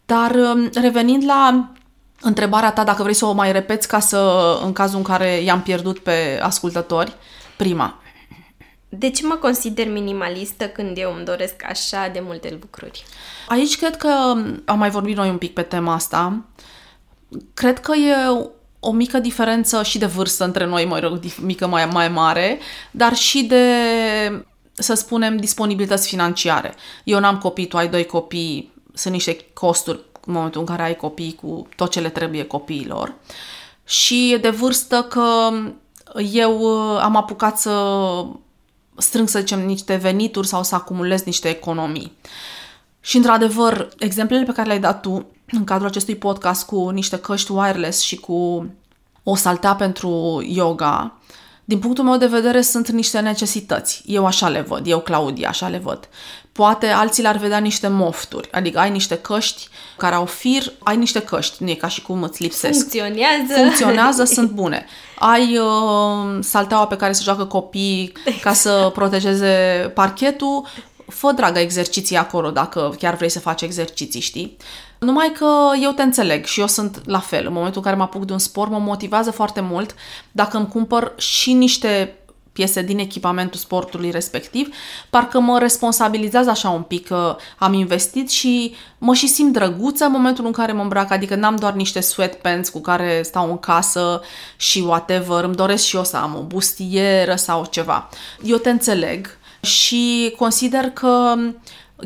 Dar um, revenind la întrebarea ta, dacă vrei să o mai repeți ca să, în cazul în care i-am pierdut pe ascultători, prima. De ce mă consider minimalistă când eu îmi doresc așa de multe lucruri? Aici cred că am mai vorbit noi un pic pe tema asta. Cred că e o mică diferență și de vârstă între noi, mai rog, mică mai, mai mare, dar și de, să spunem, disponibilități financiare. Eu n-am copii, tu ai doi copii, sunt niște costuri în momentul în care ai copii cu tot ce le trebuie copiilor. Și de vârstă că eu uh, am apucat să strâng, să zicem, niște venituri sau să acumulez niște economii. Și, într-adevăr, exemplele pe care le-ai dat tu în cadrul acestui podcast cu niște căști wireless și cu o saltea pentru yoga, din punctul meu de vedere, sunt niște necesități. Eu așa le văd, eu, Claudia, așa le văd. Poate alții le-ar vedea niște mofturi, adică ai niște căști care au fir, ai niște căști, nu e ca și cum îți lipsesc. Funcționează. Funcționează, sunt bune. Ai uh, salteaua pe care se joacă copii ca să protejeze parchetul, fă dragă exerciții acolo dacă chiar vrei să faci exerciții, știi? Numai că eu te înțeleg și eu sunt la fel. În momentul în care mă apuc de un sport, mă motivează foarte mult dacă îmi cumpăr și niște piese din echipamentul sportului respectiv, parcă mă responsabilizează așa un pic că am investit și mă și simt drăguță în momentul în care mă îmbrac, adică n-am doar niște sweatpants cu care stau în casă și whatever, îmi doresc și eu să am o bustieră sau ceva. Eu te înțeleg și consider că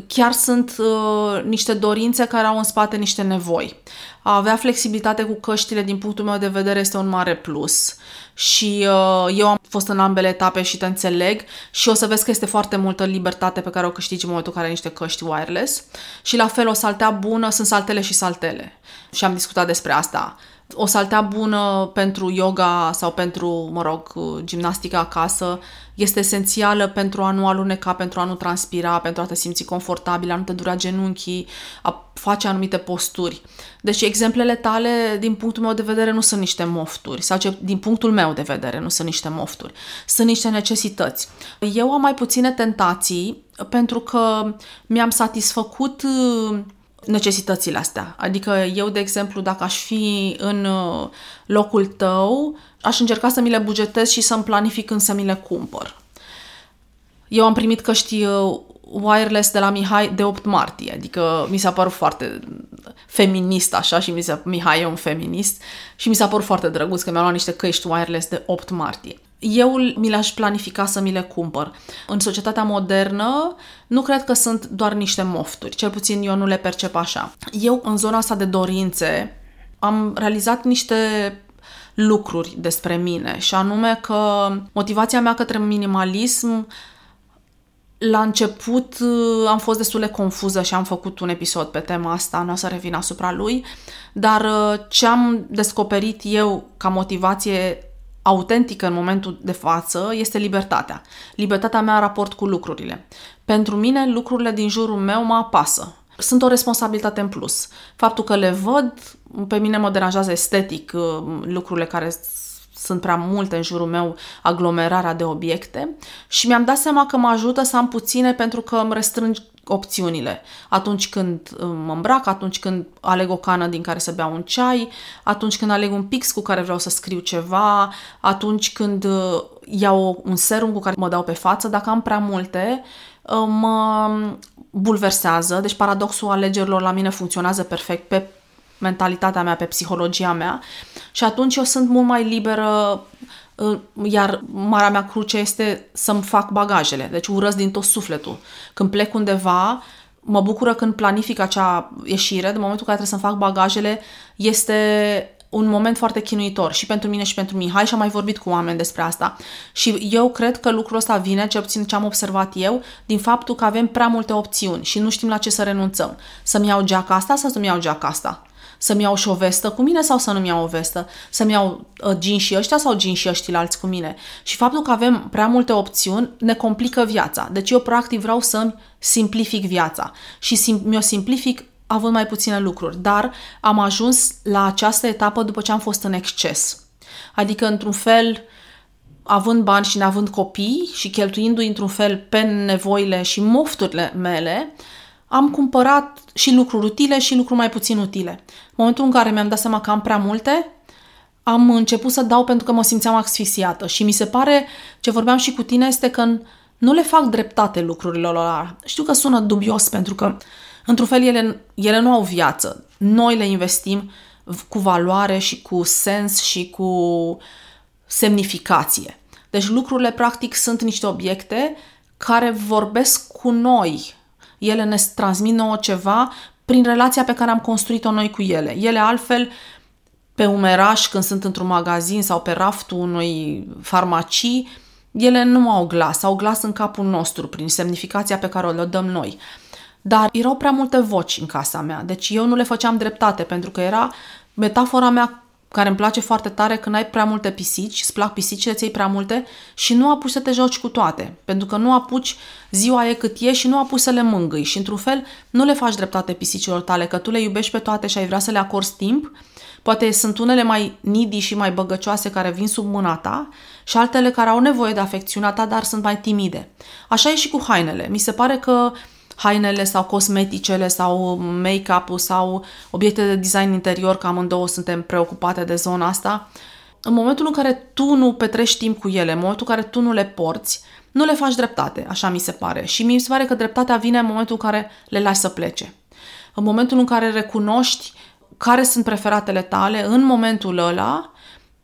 chiar sunt uh, niște dorințe care au în spate niște nevoi. A avea flexibilitate cu căștile, din punctul meu de vedere, este un mare plus. Și uh, eu am fost în ambele etape și te înțeleg și o să vezi că este foarte multă libertate pe care o câștigi în momentul în care ai niște căști wireless. Și la fel, o saltea bună, sunt saltele și saltele. Și am discutat despre asta o saltea bună pentru yoga sau pentru, mă rog, gimnastică acasă este esențială pentru a nu aluneca, pentru a nu transpira, pentru a te simți confortabil, a nu te dura genunchii, a face anumite posturi. Deci exemplele tale, din punctul meu de vedere, nu sunt niște mofturi, sau ce, din punctul meu de vedere, nu sunt niște mofturi, sunt niște necesități. Eu am mai puține tentații pentru că mi-am satisfăcut necesitățile astea. Adică eu, de exemplu, dacă aș fi în uh, locul tău, aș încerca să mi le bugetez și să-mi planific când să mi le cumpăr. Eu am primit căști uh, wireless de la Mihai de 8 martie, adică mi s-a părut foarte feminist așa și mi s-a, Mihai e un feminist și mi s-a părut foarte drăguț că mi-a luat niște căști wireless de 8 martie eu mi le-aș planifica să mi le cumpăr. În societatea modernă nu cred că sunt doar niște mofturi, cel puțin eu nu le percep așa. Eu, în zona asta de dorințe, am realizat niște lucruri despre mine și anume că motivația mea către minimalism la început uh, am fost destul de confuză și am făcut un episod pe tema asta, nu o să revin asupra lui, dar uh, ce am descoperit eu ca motivație autentică în momentul de față este libertatea. Libertatea mea în raport cu lucrurile. Pentru mine, lucrurile din jurul meu mă apasă. Sunt o responsabilitate în plus. Faptul că le văd, pe mine mă deranjează estetic uh, lucrurile care sunt prea multe în jurul meu, aglomerarea de obiecte și mi-am dat seama că mă ajută să am puține pentru că îmi restrâng opțiunile. Atunci când uh, mă îmbrac, atunci când aleg o cană din care să beau un ceai, atunci când aleg un pix cu care vreau să scriu ceva, atunci când uh, iau un serum cu care mă dau pe față, dacă am prea multe, uh, mă bulversează. Deci paradoxul alegerilor la mine funcționează perfect pe mentalitatea mea, pe psihologia mea și atunci eu sunt mult mai liberă iar marea mea cruce este să-mi fac bagajele, deci urăsc din tot sufletul. Când plec undeva, mă bucură când planific acea ieșire, de momentul în care trebuie să-mi fac bagajele, este un moment foarte chinuitor și pentru mine și pentru Mihai și am mai vorbit cu oameni despre asta. Și eu cred că lucrul ăsta vine, ce puțin ce am observat eu, din faptul că avem prea multe opțiuni și nu știm la ce să renunțăm. Să-mi iau geaca asta sau să-mi iau geaca asta? Să-mi iau și o vestă cu mine sau să nu-mi iau o vestă? Să-mi iau uh, jean și ăștia sau jean și ăștia alți cu mine? Și faptul că avem prea multe opțiuni ne complică viața. Deci eu practic vreau să-mi simplific viața și sim- mi-o simplific având mai puține lucruri. Dar am ajuns la această etapă după ce am fost în exces. Adică, într-un fel, având bani și neavând copii și cheltuindu-i într-un fel pe nevoile și mofturile mele, am cumpărat și lucruri utile și lucruri mai puțin utile. În momentul în care mi-am dat seama că am prea multe, am început să dau pentru că mă simțeam asfixiată și mi se pare, ce vorbeam și cu tine, este că nu le fac dreptate lucrurile lor. Știu că sună dubios pentru că, într-un fel, ele, ele nu au viață. Noi le investim cu valoare și cu sens și cu semnificație. Deci lucrurile, practic, sunt niște obiecte care vorbesc cu noi ele ne transmit nouă ceva prin relația pe care am construit-o noi cu ele. Ele altfel pe umeraș când sunt într-un magazin sau pe raftul unui farmacii, ele nu au glas, au glas în capul nostru prin semnificația pe care o le dăm noi. Dar erau prea multe voci în casa mea, deci eu nu le făceam dreptate pentru că era metafora mea care îmi place foarte tare când ai prea multe pisici, îți plac pisicile, ți prea multe și nu apuci să te joci cu toate. Pentru că nu apuci ziua e cât e și nu apuci să le mângâi. Și într-un fel nu le faci dreptate pisicilor tale, că tu le iubești pe toate și ai vrea să le acorzi timp. Poate sunt unele mai nidi și mai băgăcioase care vin sub mâna ta și altele care au nevoie de afecțiunea ta, dar sunt mai timide. Așa e și cu hainele. Mi se pare că hainele sau cosmeticele sau make-up-ul sau obiecte de design interior, că amândouă suntem preocupate de zona asta, în momentul în care tu nu petrești timp cu ele, în momentul în care tu nu le porți, nu le faci dreptate, așa mi se pare. Și mi se pare că dreptatea vine în momentul în care le lași să plece. În momentul în care recunoști care sunt preferatele tale, în momentul ăla,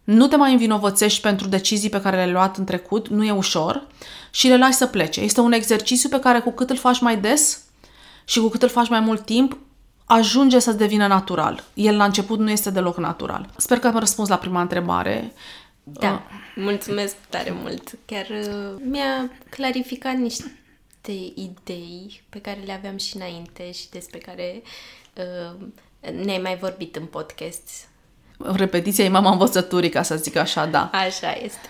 nu te mai învinovățești pentru decizii pe care le-ai luat în trecut, nu e ușor, și le lași să plece. Este un exercițiu pe care cu cât îl faci mai des și cu cât îl faci mai mult timp, ajunge să devină natural. El la început nu este deloc natural. Sper că am răspuns la prima întrebare. Da, uh. mulțumesc tare mult. Chiar uh, mi-a clarificat niște idei pe care le aveam și înainte și despre care uh, ne-ai mai vorbit în podcast. Repetiția e mama învățăturii, ca să zic așa, da. Așa este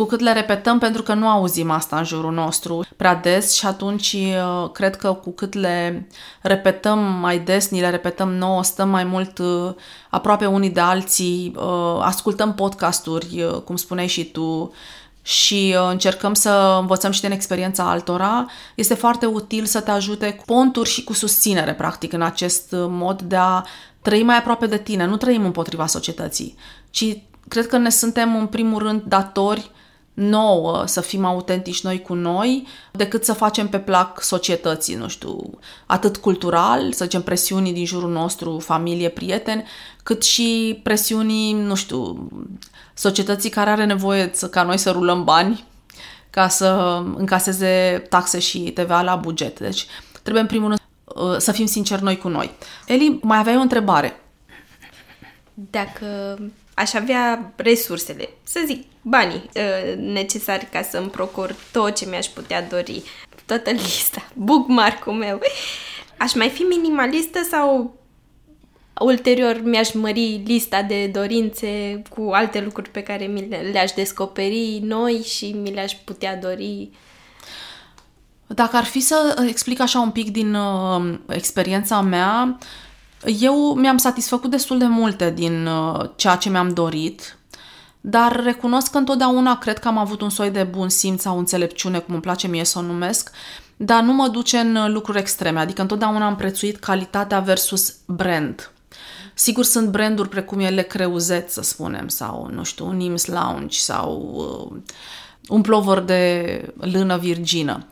cu cât le repetăm pentru că nu auzim asta în jurul nostru prea des și atunci uh, cred că cu cât le repetăm mai des, ni le repetăm nouă, stăm mai mult uh, aproape unii de alții, uh, ascultăm podcasturi, cum spuneai și tu, și încercăm să învățăm și din experiența altora, este foarte util să te ajute cu ponturi și cu susținere, practic, în acest mod de a trăi mai aproape de tine. Nu trăim împotriva societății, ci cred că ne suntem în primul rând datori nouă să fim autentici noi cu noi, decât să facem pe plac societății, nu știu, atât cultural, să zicem presiunii din jurul nostru, familie, prieteni, cât și presiunii, nu știu, societății care are nevoie să, ca noi să rulăm bani ca să încaseze taxe și TVA la buget. Deci trebuie în primul rând uh, să fim sinceri noi cu noi. Eli, mai aveai o întrebare. Dacă aș avea resursele, să zic, banii uh, necesari ca să-mi procur tot ce mi-aș putea dori, toată lista, bookmark-ul meu, aș mai fi minimalistă sau ulterior mi-aș mări lista de dorințe cu alte lucruri pe care mi le-aș descoperi noi și mi le-aș putea dori? Dacă ar fi să explic așa un pic din uh, experiența mea, eu mi-am satisfăcut destul de multe din uh, ceea ce mi-am dorit, dar recunosc că întotdeauna cred că am avut un soi de bun simț sau înțelepciune, cum îmi place mie să o numesc, dar nu mă duce în lucruri extreme, adică întotdeauna am prețuit calitatea versus brand. Sigur, sunt branduri precum e Le Creuset, să spunem, sau, nu știu, un Nims Lounge sau uh, un plover de lână virgină.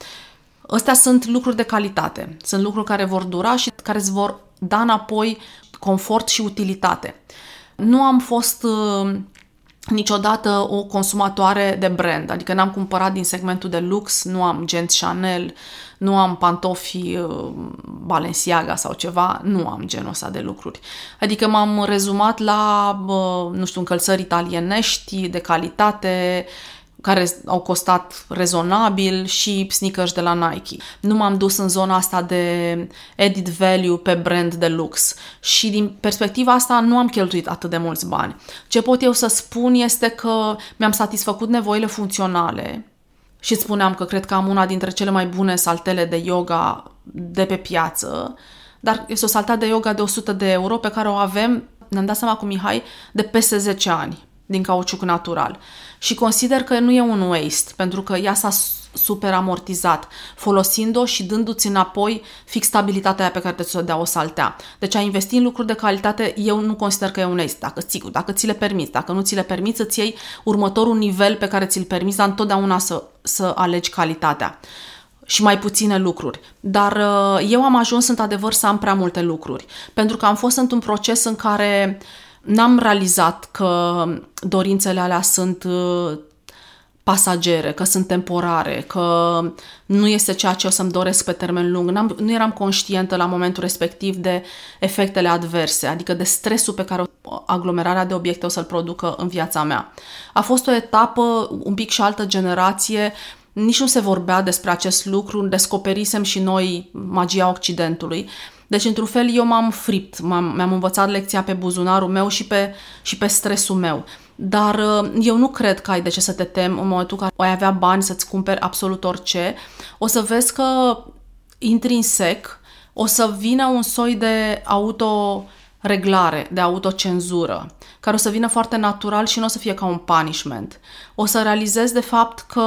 Astea sunt lucruri de calitate. Sunt lucruri care vor dura și care îți vor da înapoi confort și utilitate. Nu am fost uh, niciodată o consumatoare de brand, adică n-am cumpărat din segmentul de lux, nu am genți Chanel, nu am pantofi uh, Balenciaga sau ceva, nu am genul ăsta de lucruri. Adică m-am rezumat la, uh, nu știu, încălțări italienești de calitate, care au costat rezonabil și sneakers de la Nike. Nu m-am dus în zona asta de edit value pe brand de lux și din perspectiva asta nu am cheltuit atât de mulți bani. Ce pot eu să spun este că mi-am satisfăcut nevoile funcționale și îți spuneam că cred că am una dintre cele mai bune saltele de yoga de pe piață, dar este o saltea de yoga de 100 de euro pe care o avem, ne-am dat seama cu Mihai, de peste 10 ani din cauciuc natural. Și consider că nu e un waste, pentru că ea s-a super amortizat, folosind-o și dându-ți înapoi fix stabilitatea aia pe care te-ți o dea o saltea. Deci a investi în lucruri de calitate, eu nu consider că e un waste. Dacă, sigur, dacă ți le permiți, dacă nu ți le permiți, îți iei următorul nivel pe care ți-l permiți, dar întotdeauna să, să alegi calitatea și mai puține lucruri. Dar uh, eu am ajuns într-adevăr să am prea multe lucruri, pentru că am fost într-un proces în care uh, n-am realizat că dorințele alea sunt uh, pasagere, că sunt temporare, că nu este ceea ce o să-mi doresc pe termen lung. N-am, nu eram conștientă la momentul respectiv de efectele adverse, adică de stresul pe care aglomerarea de obiecte o să-l producă în viața mea. A fost o etapă, un pic și altă generație, nici nu se vorbea despre acest lucru, descoperisem și noi magia Occidentului, deci, într-un fel, eu m-am fript, m-am, mi-am învățat lecția pe buzunarul meu și pe, și pe stresul meu. Dar uh, eu nu cred că ai de ce să te tem în momentul în care ai avea bani să-ți cumperi absolut orice. O să vezi că intrinsec o să vină un soi de auto reglare, de autocenzură, care o să vină foarte natural și nu o să fie ca un punishment. O să realizezi de fapt că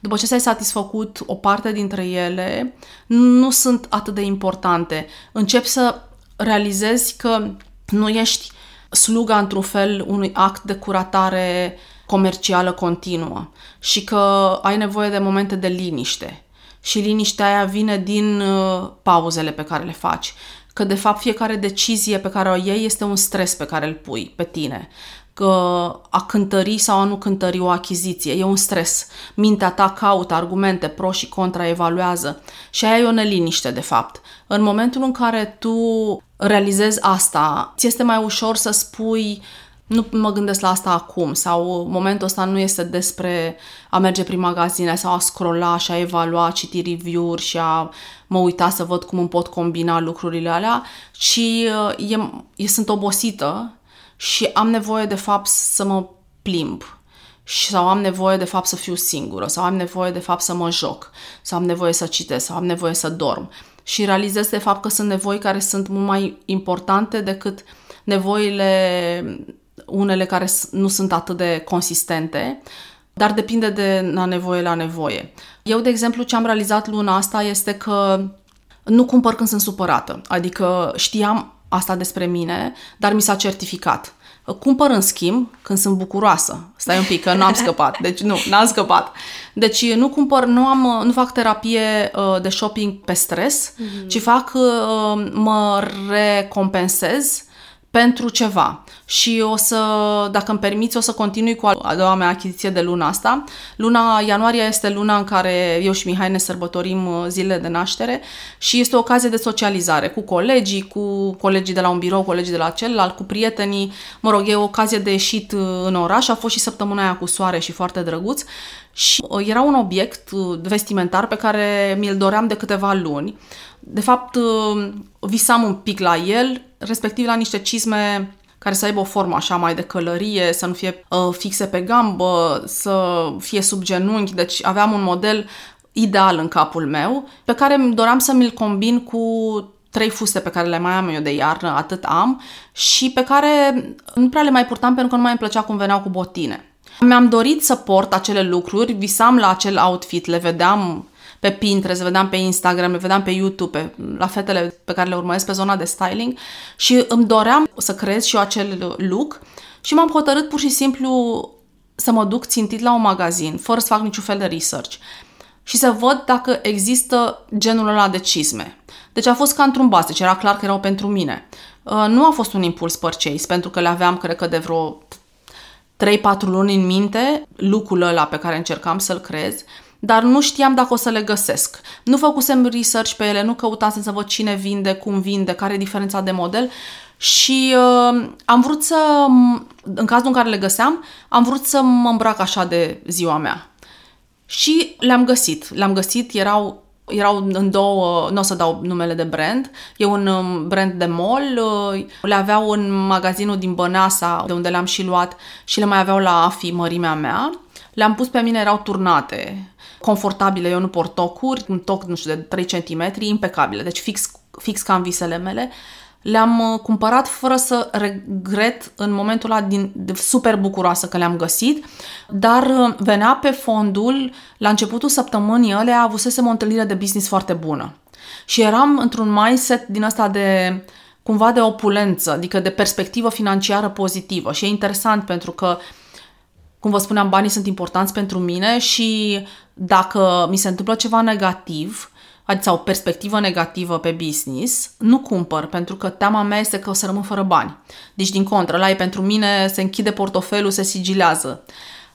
după ce ți-ai satisfăcut o parte dintre ele, nu sunt atât de importante. Începi să realizezi că nu ești sluga într-un fel unui act de curatare comercială continuă și că ai nevoie de momente de liniște. Și liniștea aia vine din uh, pauzele pe care le faci că de fapt fiecare decizie pe care o iei este un stres pe care îl pui pe tine. Că a cântări sau a nu cântări o achiziție e un stres. Mintea ta caută argumente pro și contra, evaluează și aia e o neliniște de fapt. În momentul în care tu realizezi asta, ți este mai ușor să spui nu mă gândesc la asta acum sau momentul ăsta nu este despre a merge prin magazine sau a scrolla și a evalua, a citi review-uri și a mă uita să văd cum îmi pot combina lucrurile alea, ci uh, e, e, sunt obosită și am nevoie de fapt să mă plimb sau am nevoie de fapt să fiu singură sau am nevoie de fapt să mă joc sau am nevoie să citesc sau am nevoie să dorm. Și realizez de fapt că sunt nevoi care sunt mult mai importante decât nevoile unele care nu sunt atât de consistente, dar depinde de la nevoie la nevoie. Eu, de exemplu, ce am realizat luna asta este că nu cumpăr când sunt supărată. Adică știam asta despre mine, dar mi s-a certificat. Cumpăr în schimb când sunt bucuroasă. Stai un pic, că n-am scăpat. Deci nu, n-am scăpat. Deci nu cumpăr, nu, am, nu fac terapie uh, de shopping pe stres, mm-hmm. ci fac, uh, mă recompensez pentru ceva. Și o să, dacă îmi permiți, o să continui cu a doua mea achiziție de luna asta. Luna ianuarie este luna în care eu și Mihai ne sărbătorim uh, zilele de naștere și este o ocazie de socializare cu colegii, cu colegii de la un birou, colegii de la celălalt, cu prietenii. Mă rog, e o ocazie de ieșit uh, în oraș. A fost și săptămâna aia cu soare și foarte drăguț. Și uh, era un obiect vestimentar pe care mi-l doream de câteva luni. De fapt, visam un pic la el, respectiv la niște cizme care să aibă o formă așa mai de călărie, să nu fie uh, fixe pe gambă, să fie sub genunchi, deci aveam un model ideal în capul meu, pe care doream să mi-l combin cu trei fuste pe care le mai am eu de iarnă, atât am, și pe care nu prea le mai purtam pentru că nu mai îmi plăcea cum veneau cu botine. Mi-am dorit să port acele lucruri, visam la acel outfit, le vedeam pe Pinterest, le vedeam pe Instagram, le vedeam pe YouTube, pe, la fetele pe care le urmăresc pe zona de styling și îmi doream să creez și eu acel look și m-am hotărât pur și simplu să mă duc țintit la un magazin, fără să fac niciun fel de research și să văd dacă există genul ăla de cizme. Deci a fost ca într-un bas, deci era clar că erau pentru mine. Uh, nu a fost un impuls purchase, pentru că le aveam, cred că, de vreo 3-4 luni în minte, lucrul ăla pe care încercam să-l creez dar nu știam dacă o să le găsesc. Nu făcusem research pe ele, nu căutasem să văd cine vinde, cum vinde, care e diferența de model și uh, am vrut să, în cazul în care le găseam, am vrut să mă îmbrac așa de ziua mea. Și le-am găsit. Le-am găsit, erau erau în două, nu o să dau numele de brand, e un um, brand de mall, uh, le aveau în magazinul din Băneasa, de unde le-am și luat, și le mai aveau la AFI mărimea mea. Le-am pus pe mine, erau turnate confortabile, eu nu port tocuri, un toc, nu știu, de 3 cm, impecabile, deci fix, fix ca în visele mele. Le-am uh, cumpărat fără să regret în momentul ăla din, de super bucuroasă că le-am găsit, dar uh, venea pe fondul, la începutul săptămânii alea avusesem o întâlnire de business foarte bună. Și eram într-un mindset din asta de cumva de opulență, adică de perspectivă financiară pozitivă. Și e interesant pentru că uh, cum vă spuneam, banii sunt importanți pentru mine și dacă mi se întâmplă ceva negativ, adică o perspectivă negativă pe business, nu cumpăr, pentru că teama mea este că o să rămân fără bani. Deci, din contră, la e pentru mine, se închide portofelul, se sigilează.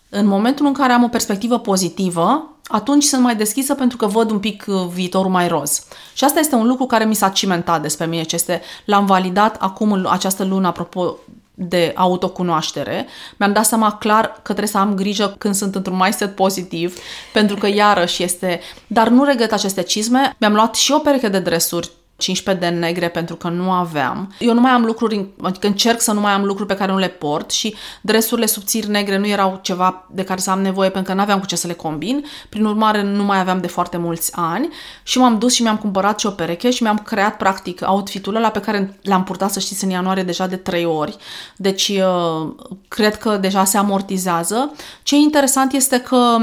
În momentul în care am o perspectivă pozitivă, atunci sunt mai deschisă pentru că văd un pic uh, viitorul mai roz. Și asta este un lucru care mi s-a cimentat despre mine, ce este, l-am validat acum în această lună, apropo de autocunoaștere, mi-am dat seama clar că trebuie să am grijă când sunt într-un mindset pozitiv, pentru că iarăși este... Dar nu regret aceste cizme. Mi-am luat și o pereche de dresuri 15 de negre pentru că nu aveam. Eu nu mai am lucruri, adică încerc să nu mai am lucruri pe care nu le port și dresurile subțiri negre nu erau ceva de care să am nevoie pentru că nu aveam cu ce să le combin. Prin urmare, nu mai aveam de foarte mulți ani și m-am dus și mi-am cumpărat și o pereche și mi-am creat practic outfitul ăla pe care l-am purtat, să știți, în ianuarie deja de 3 ori. Deci, uh, cred că deja se amortizează. Ce e interesant este că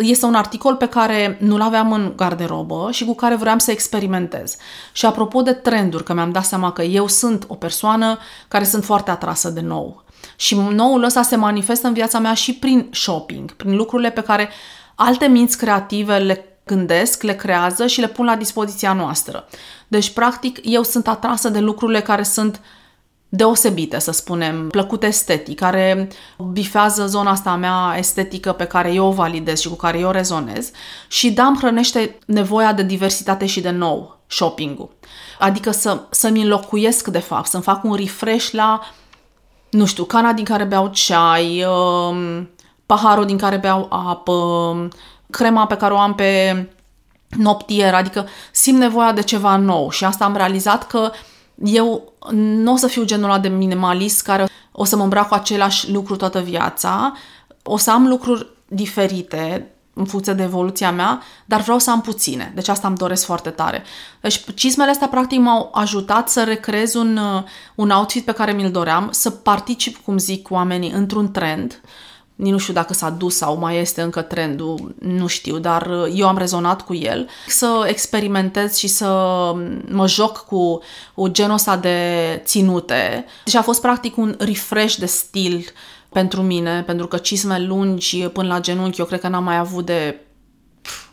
este un articol pe care nu-l aveam în garderobă și cu care vreau să experimentez. Și apropo de trenduri, că mi-am dat seama că eu sunt o persoană care sunt foarte atrasă de nou. Și noul ăsta se manifestă în viața mea și prin shopping, prin lucrurile pe care alte minți creative le gândesc, le creează și le pun la dispoziția noastră. Deci, practic, eu sunt atrasă de lucrurile care sunt uh, deosebite, să spunem, plăcute estetic, care bifează zona asta mea estetică pe care eu o validez și cu care eu rezonez și da, îmi hrănește nevoia de diversitate și de nou shopping-ul. Adică să, să-mi înlocuiesc, de fapt, să-mi fac un refresh la, nu știu, cana din care beau ceai, um, paharul din care beau apă, crema pe care o am pe noptier, adică simt nevoia de ceva nou și asta am realizat că eu nu o să fiu genul ăla de minimalist care o să mă îmbrac cu același lucru toată viața, o să am lucruri diferite în funcție de evoluția mea, dar vreau să am puține. Deci asta îmi doresc foarte tare. Deci cizmele astea practic m-au ajutat să recreez un, un outfit pe care mi-l doream, să particip, cum zic oamenii, într-un trend nu știu dacă s-a dus sau mai este încă trendul, nu știu, dar uh, eu am rezonat cu el. Să experimentez și să mă joc cu, cu genul ăsta de ținute. Deci a fost practic un refresh de stil pentru mine, pentru că cisme lungi până la genunchi eu cred că n-am mai avut de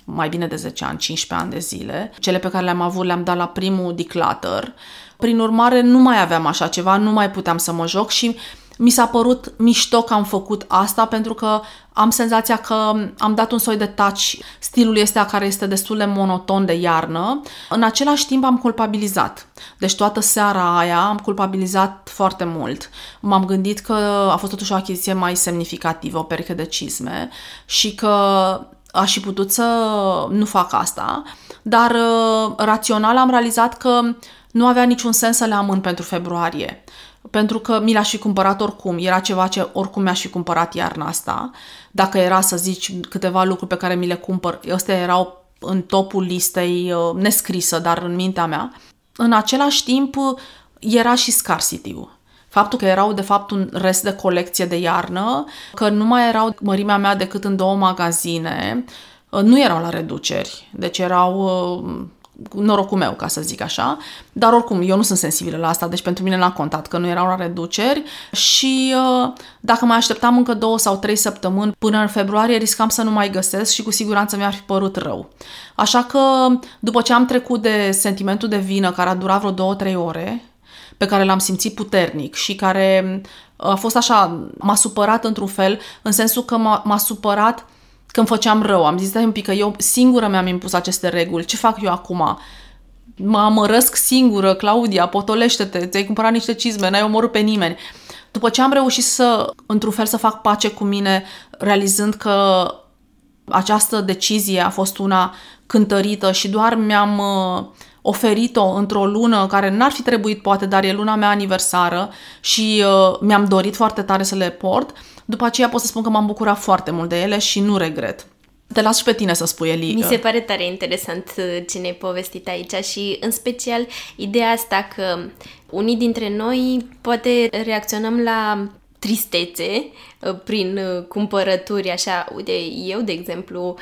mai bine de 10 ani, 15 ani de zile. Cele pe care le-am avut le-am dat la primul declutter. Prin urmare, nu mai aveam așa ceva, nu mai puteam să mă joc și mi s-a părut mișto că am făcut asta pentru că am senzația că am dat un soi de touch. Stilul este care este destul de monoton de iarnă. În același timp am culpabilizat. Deci toată seara aia am culpabilizat foarte mult. M-am gândit că a fost totuși o achiziție mai semnificativă, o pereche de cizme și că aș fi putut să nu fac asta, dar uh, rațional am realizat că nu avea niciun sens să le amân pentru februarie pentru că mi l-aș fi cumpărat oricum. Era ceva ce oricum mi-aș fi cumpărat iarna asta. Dacă era să zici câteva lucruri pe care mi le cumpăr, astea erau în topul listei uh, nescrisă, dar în mintea mea. În același timp, era și scarcity-ul. Faptul că erau, de fapt, un rest de colecție de iarnă, că nu mai erau mărimea mea decât în două magazine, uh, nu erau la reduceri. Deci erau uh, norocul meu, ca să zic așa, dar oricum, eu nu sunt sensibilă la asta, deci pentru mine n-a contat că nu erau la reduceri și uh, dacă mai așteptam încă două sau trei săptămâni până în februarie, riscam să nu mai găsesc și cu siguranță mi-ar fi părut rău. Așa că, după ce am trecut de sentimentul de vină, care a durat vreo două-trei ore, pe care l-am simțit puternic și care uh, a fost așa, m-a supărat într-un fel, în sensul că m-a, m-a supărat când făceam rău. Am zis, stai un pic, că eu singură mi-am impus aceste reguli. Ce fac eu acum? Mă amărăsc singură, Claudia, potolește-te, ți-ai cumpărat niște cizme, n-ai omorât pe nimeni. După ce am reușit să, într-un fel, să fac pace cu mine, realizând că această decizie a fost una cântărită și doar mi-am uh, oferit-o într-o lună care n-ar fi trebuit poate, dar e luna mea aniversară și uh, mi-am dorit foarte tare să le port, după aceea pot să spun că m-am bucurat foarte mult de ele și nu regret. Te las și pe tine să spui, Eli. Mi se pare tare interesant uh, ce ne-ai povestit aici și, în special, ideea asta că unii dintre noi poate reacționăm la tristețe uh, prin uh, cumpărături, așa, uite, eu, de exemplu,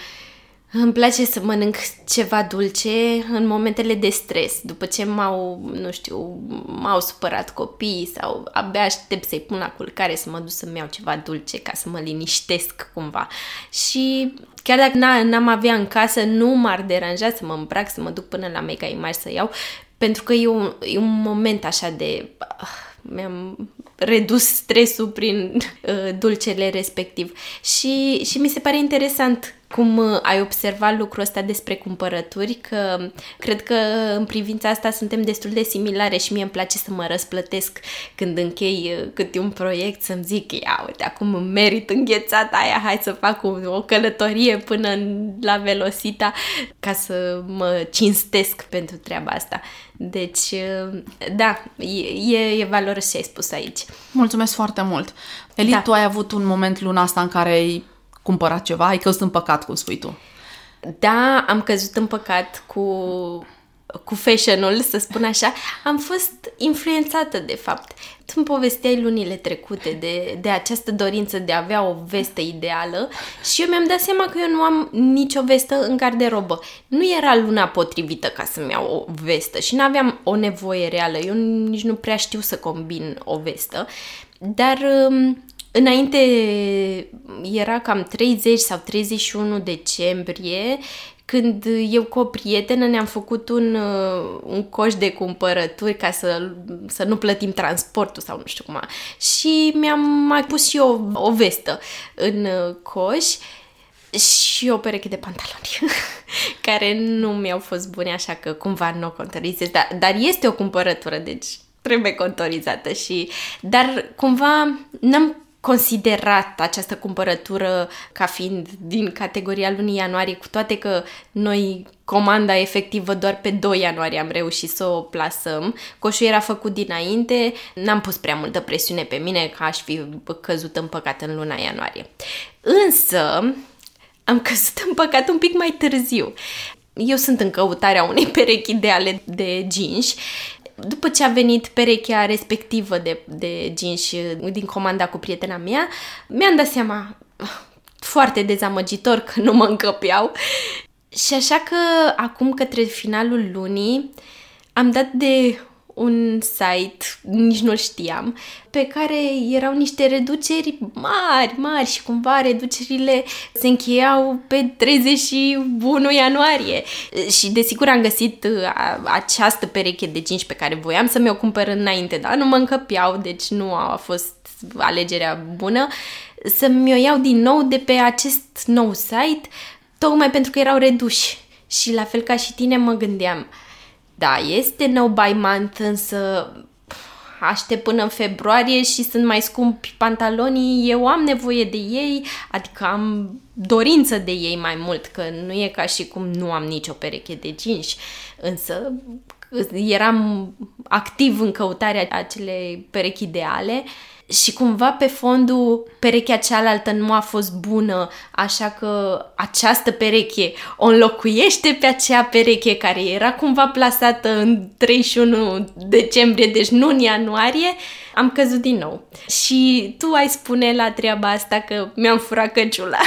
îmi place să mănânc ceva dulce în momentele de stres, după ce m-au, nu știu, m-au supărat copiii sau abia aștept să-i pun la culcare să mă duc să-mi iau ceva dulce ca să mă liniștesc cumva. Și chiar dacă n-am avea în casă, nu m-ar deranja să mă îmbrac, să mă duc până la Mega Image să iau, pentru că e un, e un moment așa de... Uh, mi-am redus stresul prin uh, dulcele respectiv. Și, și mi se pare interesant cum uh, ai observat lucrul ăsta despre cumpărături, că cred că în privința asta suntem destul de similare și mie îmi place să mă răsplătesc când închei uh, câte un proiect, să-mi zic, ia uite, acum îmi merit înghețata aia, hai să fac o, o călătorie până la Velocita ca să mă cinstesc pentru treaba asta. Deci, uh, da, e, e valoros ce ai spus aici. Mulțumesc foarte mult! Eli, da. tu ai avut un moment luna asta în care ai cumpărat ceva? Ai căzut în păcat, cum spui tu. Da, am căzut în păcat cu, cu fashion-ul, să spun așa. Am fost influențată, de fapt. Tu îmi povesteai lunile trecute de, de această dorință de a avea o vestă ideală și eu mi-am dat seama că eu nu am nicio vestă în garderobă. Nu era luna potrivită ca să-mi iau o vestă și nu aveam o nevoie reală. Eu nici nu prea știu să combin o vestă. Dar um, Înainte era cam 30 sau 31 decembrie, când eu cu o prietenă ne-am făcut un, uh, un coș de cumpărături ca să, să nu plătim transportul sau nu știu cum. Și mi-am mai pus și eu o, o vestă în uh, coș și o pereche de pantaloni care nu mi-au fost bune, așa că cumva nu o contorizez, dar, dar este o cumpărătură, deci trebuie contorizată și... Dar cumva n-am considerat această cumpărătură ca fiind din categoria lunii ianuarie, cu toate că noi comanda efectivă doar pe 2 ianuarie am reușit să o plasăm. Coșul era făcut dinainte, n-am pus prea multă presiune pe mine că aș fi căzut în păcat în luna ianuarie. Însă, am căzut în păcat un pic mai târziu. Eu sunt în căutarea unei perechi ideale de jeans după ce a venit perechea respectivă de, de jeans din comanda cu prietena mea, mi-am dat seama foarte dezamăgitor că nu mă încăpeau. Și așa că acum către finalul lunii am dat de un site, nici nu știam, pe care erau niște reduceri mari, mari și cumva reducerile se încheiau pe 31 ianuarie. Și desigur am găsit uh, această pereche de jeans pe care voiam să mi-o cumpăr înainte, dar nu mă încăpeau, deci nu a fost alegerea bună. Să mi-o iau din nou de pe acest nou site, tocmai pentru că erau reduși. Și la fel ca și tine mă gândeam, da, este no buy month, însă aștept până în februarie și sunt mai scumpi pantalonii, eu am nevoie de ei, adică am dorință de ei mai mult, că nu e ca și cum nu am nicio pereche de jeans, însă eram activ în căutarea acelei perechi ideale și cumva pe fondul perechea cealaltă nu a fost bună, așa că această pereche o înlocuiește pe acea pereche care era cumva plasată în 31 decembrie, deci nu în ianuarie, am căzut din nou. Și tu ai spune la treaba asta că mi-am furat căciula.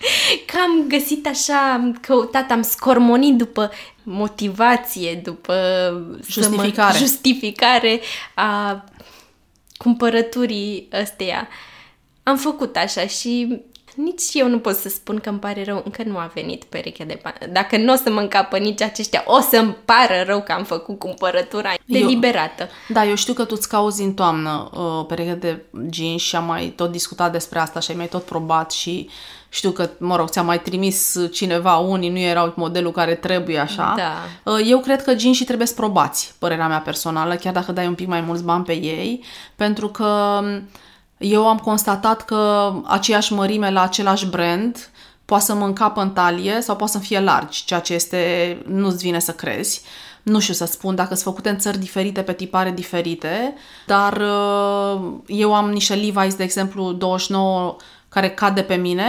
că am găsit așa, am căutat, am scormonit după motivație, după justificare, mă, justificare a cumpărăturii ăsteia. Am făcut așa și nici eu nu pot să spun că îmi pare rău, încă nu a venit perechea de bani. Dacă nu o să mă încapă nici aceștia, o să-mi pară rău că am făcut cumpărătura deliberată. Eu, da, eu știu că tu îți cauzi în toamnă uh, pereche de jeans și am mai tot discutat despre asta și ai mai tot probat și știu că, mă rog, ți-a mai trimis cineva, unii nu erau modelul care trebuie așa. Da. Uh, eu cred că jeansii trebuie probați, părerea mea personală, chiar dacă dai un pic mai mulți bani pe ei, pentru că um, eu am constatat că aceeași mărime la același brand poate să mă încapă în talie sau poate să fie largi, ceea ce este, nu-ți vine să crezi. Nu știu să spun dacă sunt făcute în țări diferite, pe tipare diferite, dar uh, eu am niște Levi's, de exemplu, 29 care cade pe mine,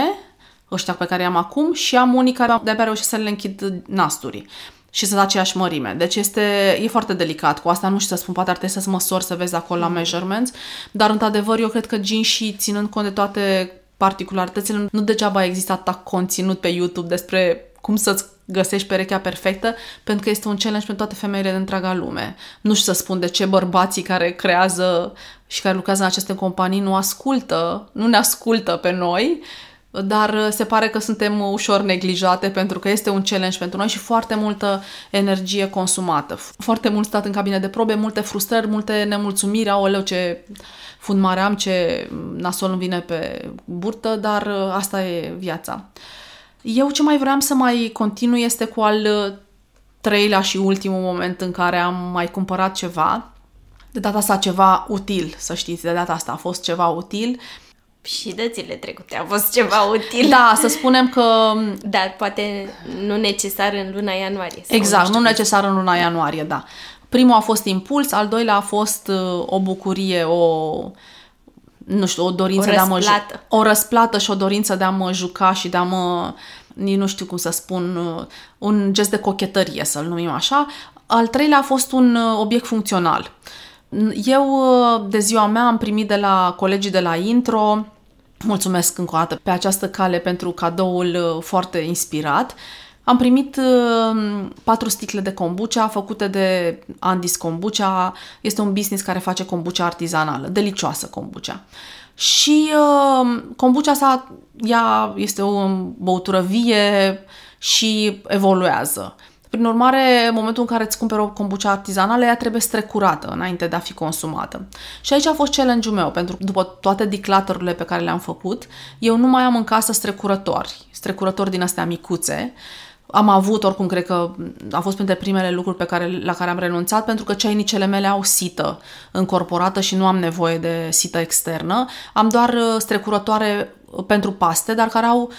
ăștia pe care i-am acum, și am unii care de-abia reușesc să le închid nasturii și să aceeași mărime. Deci este, e foarte delicat. Cu asta nu știu să spun, poate ar trebui să măsori, să vezi acolo la measurements, dar într-adevăr eu cred că jeans și ținând cont de toate particularitățile, nu degeaba există atât conținut pe YouTube despre cum să-ți găsești perechea perfectă, pentru că este un challenge pentru toate femeile din întreaga lume. Nu știu să spun de ce bărbații care creează și care lucrează în aceste companii nu ascultă, nu ne ascultă pe noi, dar uh, se pare că suntem ușor neglijate pentru că este un challenge pentru noi și foarte multă energie consumată. Foarte mult stat în cabine de probe, multe frustrări, multe nemulțumiri, aoleu ce fund mare am, ce nasol îmi vine pe burtă, dar uh, asta e viața. Eu ce mai vreau să mai continui este cu al uh, treilea și ultimul moment în care am mai cumpărat ceva. De data asta ceva util, să știți, de data asta a fost ceva util. Uh, și de zile trecute a fost ceva util. Da, să spunem că... Dar poate nu necesar în luna ianuarie. Exact, nu, nu necesar în luna ianuarie, da. Primul a fost impuls, al doilea a fost uh, o bucurie, o nu știu, o dorință o de a mă juca. O răsplată și o dorință de a mă juca și de a mă nici nu știu cum să spun, uh, un gest de cochetărie, să-l numim așa. Al treilea a fost un uh, obiect funcțional. Eu, de ziua mea, am primit de la colegii de la Intro Mulțumesc încă o dată pe această cale pentru cadoul uh, foarte inspirat. Am primit uh, patru sticle de kombucha făcute de Andis Kombucha. Este un business care face kombucha artizanală, delicioasă kombucha. Și uh, kombucha sa, ea este o băutură vie și evoluează. Prin urmare, în momentul în care îți cumperi o kombucha artizanală, ea trebuie strecurată înainte de a fi consumată. Și aici a fost challenge-ul meu, pentru că după toate declutter pe care le-am făcut, eu nu mai am în casă strecurători, strecurători din astea micuțe, am avut, oricum, cred că a fost printre primele lucruri pe care, la care am renunțat, pentru că ceainicele mele au sită încorporată și nu am nevoie de sită externă. Am doar uh, strecurătoare pentru paste, dar care au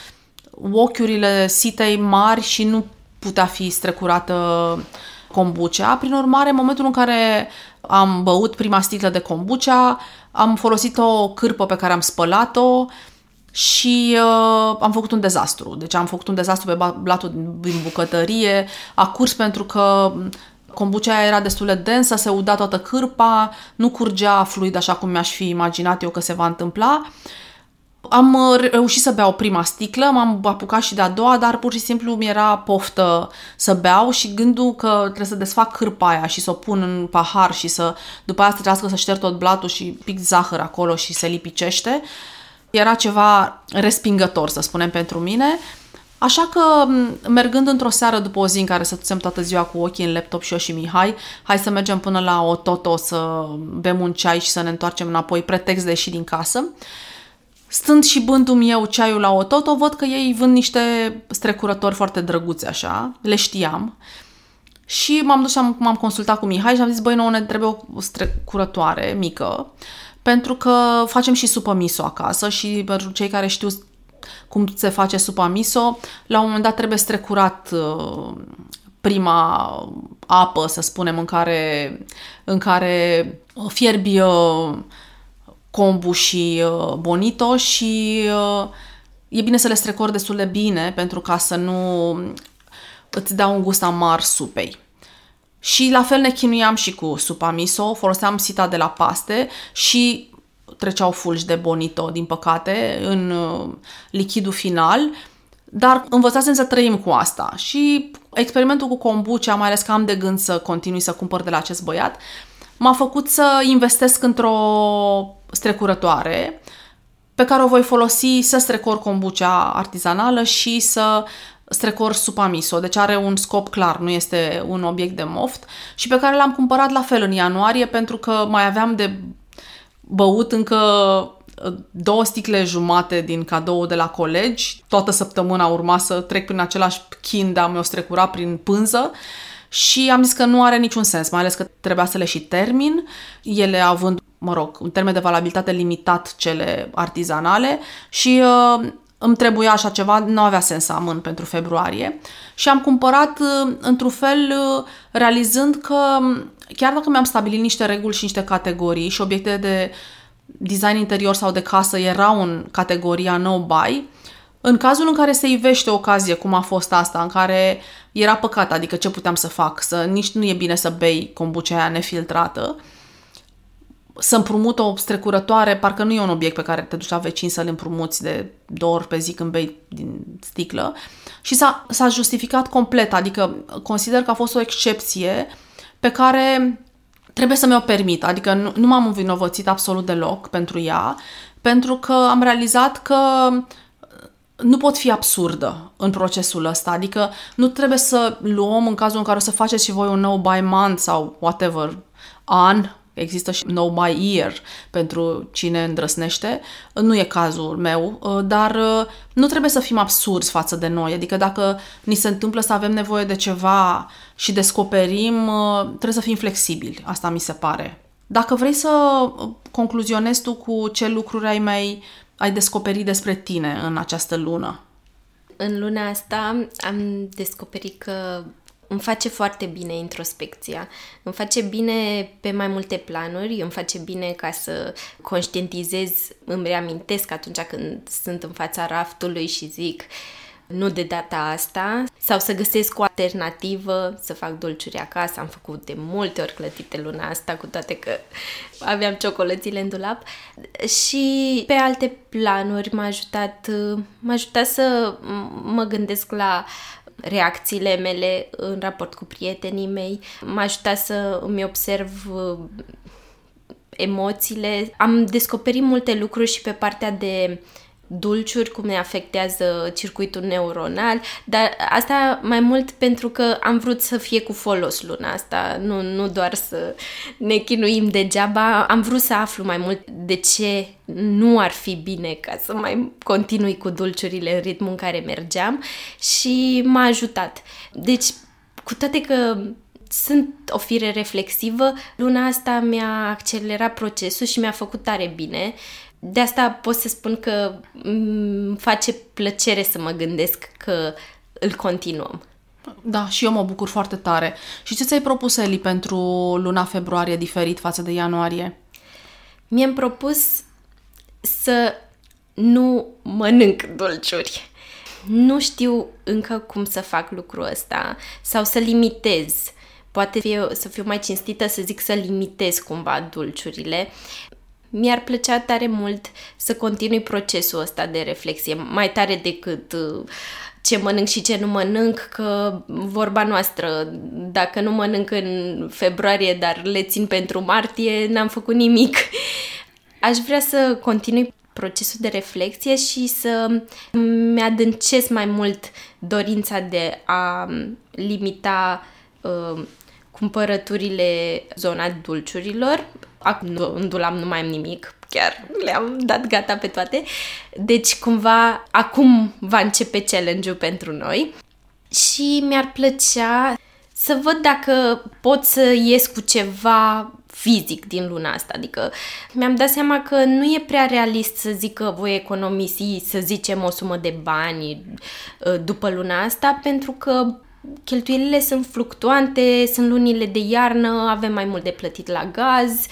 ochiurile sitei mari și nu putea fi strecurată kombucha. Prin urmare, în momentul în care am băut prima sticlă de kombucha, am folosit o cârpă pe care am spălat-o și uh, am făcut un dezastru. Deci am făcut un dezastru pe blatul din bucătărie, a curs pentru că kombucha era destul de densă, se uda toată cârpa, nu curgea fluid așa cum mi-aș fi imaginat eu că se va întâmpla Am uh, reușit să beau prima sticlă, m-am apucat și de-a doua, dar pur și simplu mi era poftă să beau și gândul că trebuie să desfac cârpa aia și să o pun în pahar și să după aia să trească să șterg tot blatul și pic zahăr acolo și se lipicește, era ceva respingător, să spunem, pentru mine. Așa că, mergând într-o seară după o zi în care stătusem toată ziua cu ochii în laptop și eu și Mihai, hai să mergem până la o toto să bem un ceai și să ne întoarcem înapoi, pretext de ieși din casă. Stând și bându-mi eu ceaiul la o toto, văd că ei vând niște strecurători foarte drăguți așa, le știam. Și m-am dus și am, m-am consultat cu Mihai și am zis, băi, nouă ne trebuie o strecurătoare mică, pentru că facem și supă miso acasă și pentru cei care știu cum se face supa miso, la un moment dat trebuie strecurat uh, prima apă, să spunem, în care, în care fierbi uh, kombu și uh, bonito și e bine să le strecori destul de bine pentru ca să nu îți dea un gust amar supei. Și la fel ne chinuiam și cu supa miso, foloseam sita de la paste și treceau fulgi de bonito, din păcate, în uh, lichidul final, dar învățasem să trăim cu asta și experimentul cu kombucha, mai ales că am de gând să continui să cumpăr de la acest băiat, m-a făcut să investesc într-o strecurătoare pe care o voi folosi să strecor kombucha artizanală și să strecor supa miso, deci are un scop clar, nu este un obiect de moft și pe care l-am cumpărat la fel în ianuarie pentru că mai aveam de băut încă uh, două sticle jumate din cadou de la colegi. Toată săptămâna urma să trec prin același chin de a mi-o strecura prin pânză și am zis că nu are niciun sens, mai ales că trebuia să le și termin, ele având, mă rog, un termen de valabilitate limitat cele artizanale și uh, îmi trebuia așa ceva, nu avea sens să amân pentru februarie. Și am cumpărat uh, într-un fel uh, realizând că um, chiar dacă mi-am stabilit niște reguli și niște categorii și obiecte de design interior sau de casă erau în categoria no buy, în cazul în care se ivește o ocazie, cum a fost asta, în care era păcat, adică ce puteam să fac, să nici nu e bine să bei kombucha aia nefiltrată, să împrumut o strecurătoare, parcă nu e un obiect pe care te duci la vecin să-l împrumuți de două ori pe zi când bei din sticlă. Și s-a, s-a justificat complet, adică consider că a fost o excepție pe care trebuie să mi-o permit, adică nu, nu m-am învinovățit absolut deloc pentru ea, pentru că am realizat că nu pot fi absurdă în procesul ăsta, adică nu trebuie să luăm în cazul în care o să faceți și voi un no buy month sau whatever an Există și No My Ear pentru cine îndrăsnește. Nu e cazul meu, uh, dar uh, nu trebuie să fim absurzi față de noi. Adică dacă ni se întâmplă să avem nevoie de ceva și descoperim, uh, trebuie să fim flexibili. Asta mi se pare. Dacă vrei să concluzionezi tu cu ce lucruri ai mai ai descoperit despre tine în această lună? În luna asta am descoperit că îmi face foarte bine introspecția. Îmi face bine pe mai multe planuri, îmi face bine ca să conștientizez, îmi reamintesc atunci când sunt în fața raftului și zic nu de data asta, sau să găsesc o alternativă, să fac dolciuri acasă. Am făcut de multe ori clătite luna asta, cu toate că aveam ciocolățile în dulap. Și pe alte planuri m-a ajutat, m-a ajutat să mă gândesc la reacțiile mele în raport cu prietenii mei, m-a ajutat să îmi observ uh, emoțiile. Am descoperit multe lucruri și pe partea de dulciuri, cum ne afectează circuitul neuronal, dar asta mai mult pentru că am vrut să fie cu folos luna asta, nu, nu doar să ne chinuim degeaba, am vrut să aflu mai mult de ce nu ar fi bine ca să mai continui cu dulciurile în ritmul în care mergeam și m-a ajutat. Deci, cu toate că sunt o fire reflexivă, luna asta mi-a accelerat procesul și mi-a făcut tare bine de asta pot să spun că îmi face plăcere să mă gândesc că îl continuăm. Da, și eu mă bucur foarte tare. Și ce ți-ai propus, Eli, pentru luna februarie diferit față de ianuarie? Mi-am propus să nu mănânc dulciuri. Nu știu încă cum să fac lucrul ăsta sau să limitez. Poate fie, să fiu mai cinstită să zic să limitez cumva dulciurile mi-ar plăcea tare mult să continui procesul ăsta de reflexie, mai tare decât uh, ce mănânc și ce nu mănânc, că vorba noastră, dacă nu mănânc în februarie, dar le țin pentru martie, n-am făcut nimic. Aș vrea să continui procesul de reflexie și să mi-adâncesc mai mult dorința de a limita uh, cumpărăturile zona dulciurilor. Acum nu, în dulam nu mai am nimic, chiar le-am dat gata pe toate. Deci cumva acum va începe challenge-ul pentru noi și mi-ar plăcea să văd dacă pot să ies cu ceva fizic din luna asta. Adică mi-am dat seama că nu e prea realist să zic că voi economisi, să zicem, o sumă de bani uh, după luna asta, pentru că cheltuielile sunt fluctuante, sunt lunile de iarnă, avem mai mult de plătit la gaz,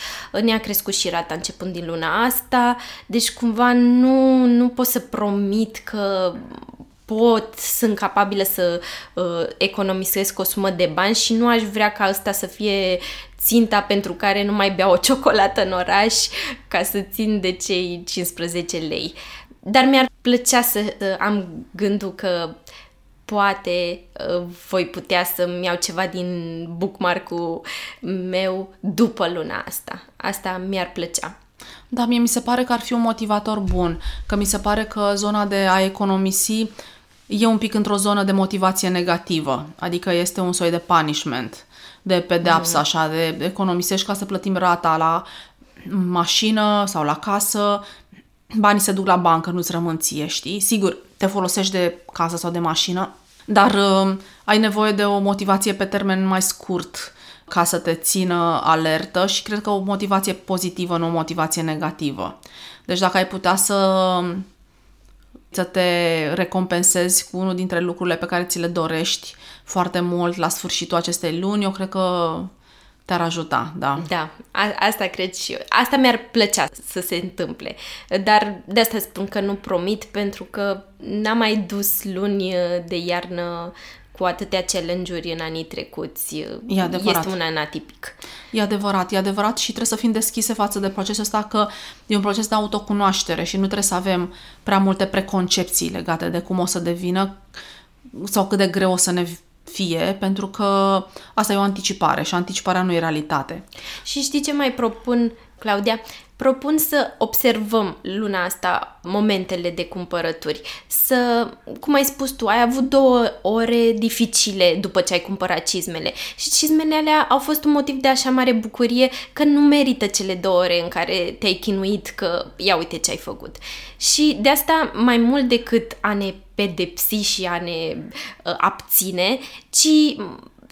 ne-a crescut și rata începând din luna asta, deci cumva nu, nu pot să promit că pot, sunt capabilă să uh, economisesc o sumă de bani și nu aș vrea ca asta să fie ținta pentru care nu mai beau o ciocolată în oraș ca să țin de cei 15 lei. Dar mi-ar plăcea să uh, am gândul că poate uh, voi putea să-mi iau ceva din bookmark-ul meu după luna asta. Asta mi-ar plăcea. Da, mie mi se pare că ar fi un motivator bun, că mi se pare că zona de a economisi e un pic într-o zonă de motivație negativă, adică este un soi de punishment, de pedeapsă, mm. așa, de economisești ca să plătim rata la mașină sau la casă, banii se duc la bancă, nu-ți rămân ție, știi? Sigur, te folosești de casă sau de mașină, dar uh, ai nevoie de o motivație pe termen mai scurt ca să te țină alertă și cred că o motivație pozitivă, nu o motivație negativă. Deci dacă ai putea să să te recompensezi cu unul dintre lucrurile pe care ți le dorești foarte mult la sfârșitul acestei luni, eu cred că te-ar ajuta, da. Da, a- asta cred și eu. Asta mi-ar plăcea să se întâmple. Dar de asta spun că nu promit, pentru că n-am mai dus luni de iarnă cu atâtea challenge-uri în anii trecuți. E adevărat. Este un an atipic. E adevărat, e adevărat și trebuie să fim deschise față de procesul ăsta că e un proces de autocunoaștere și nu trebuie să avem prea multe preconcepții legate de cum o să devină sau cât de greu o să ne fie, pentru că asta e o anticipare și anticiparea nu e realitate. Și știi ce mai propun, Claudia? propun să observăm luna asta momentele de cumpărături. Să, cum ai spus tu, ai avut două ore dificile după ce ai cumpărat cizmele și cizmele alea au fost un motiv de așa mare bucurie că nu merită cele două ore în care te-ai chinuit că ia uite ce ai făcut. Și de asta mai mult decât a ne pedepsi și a ne uh, abține, ci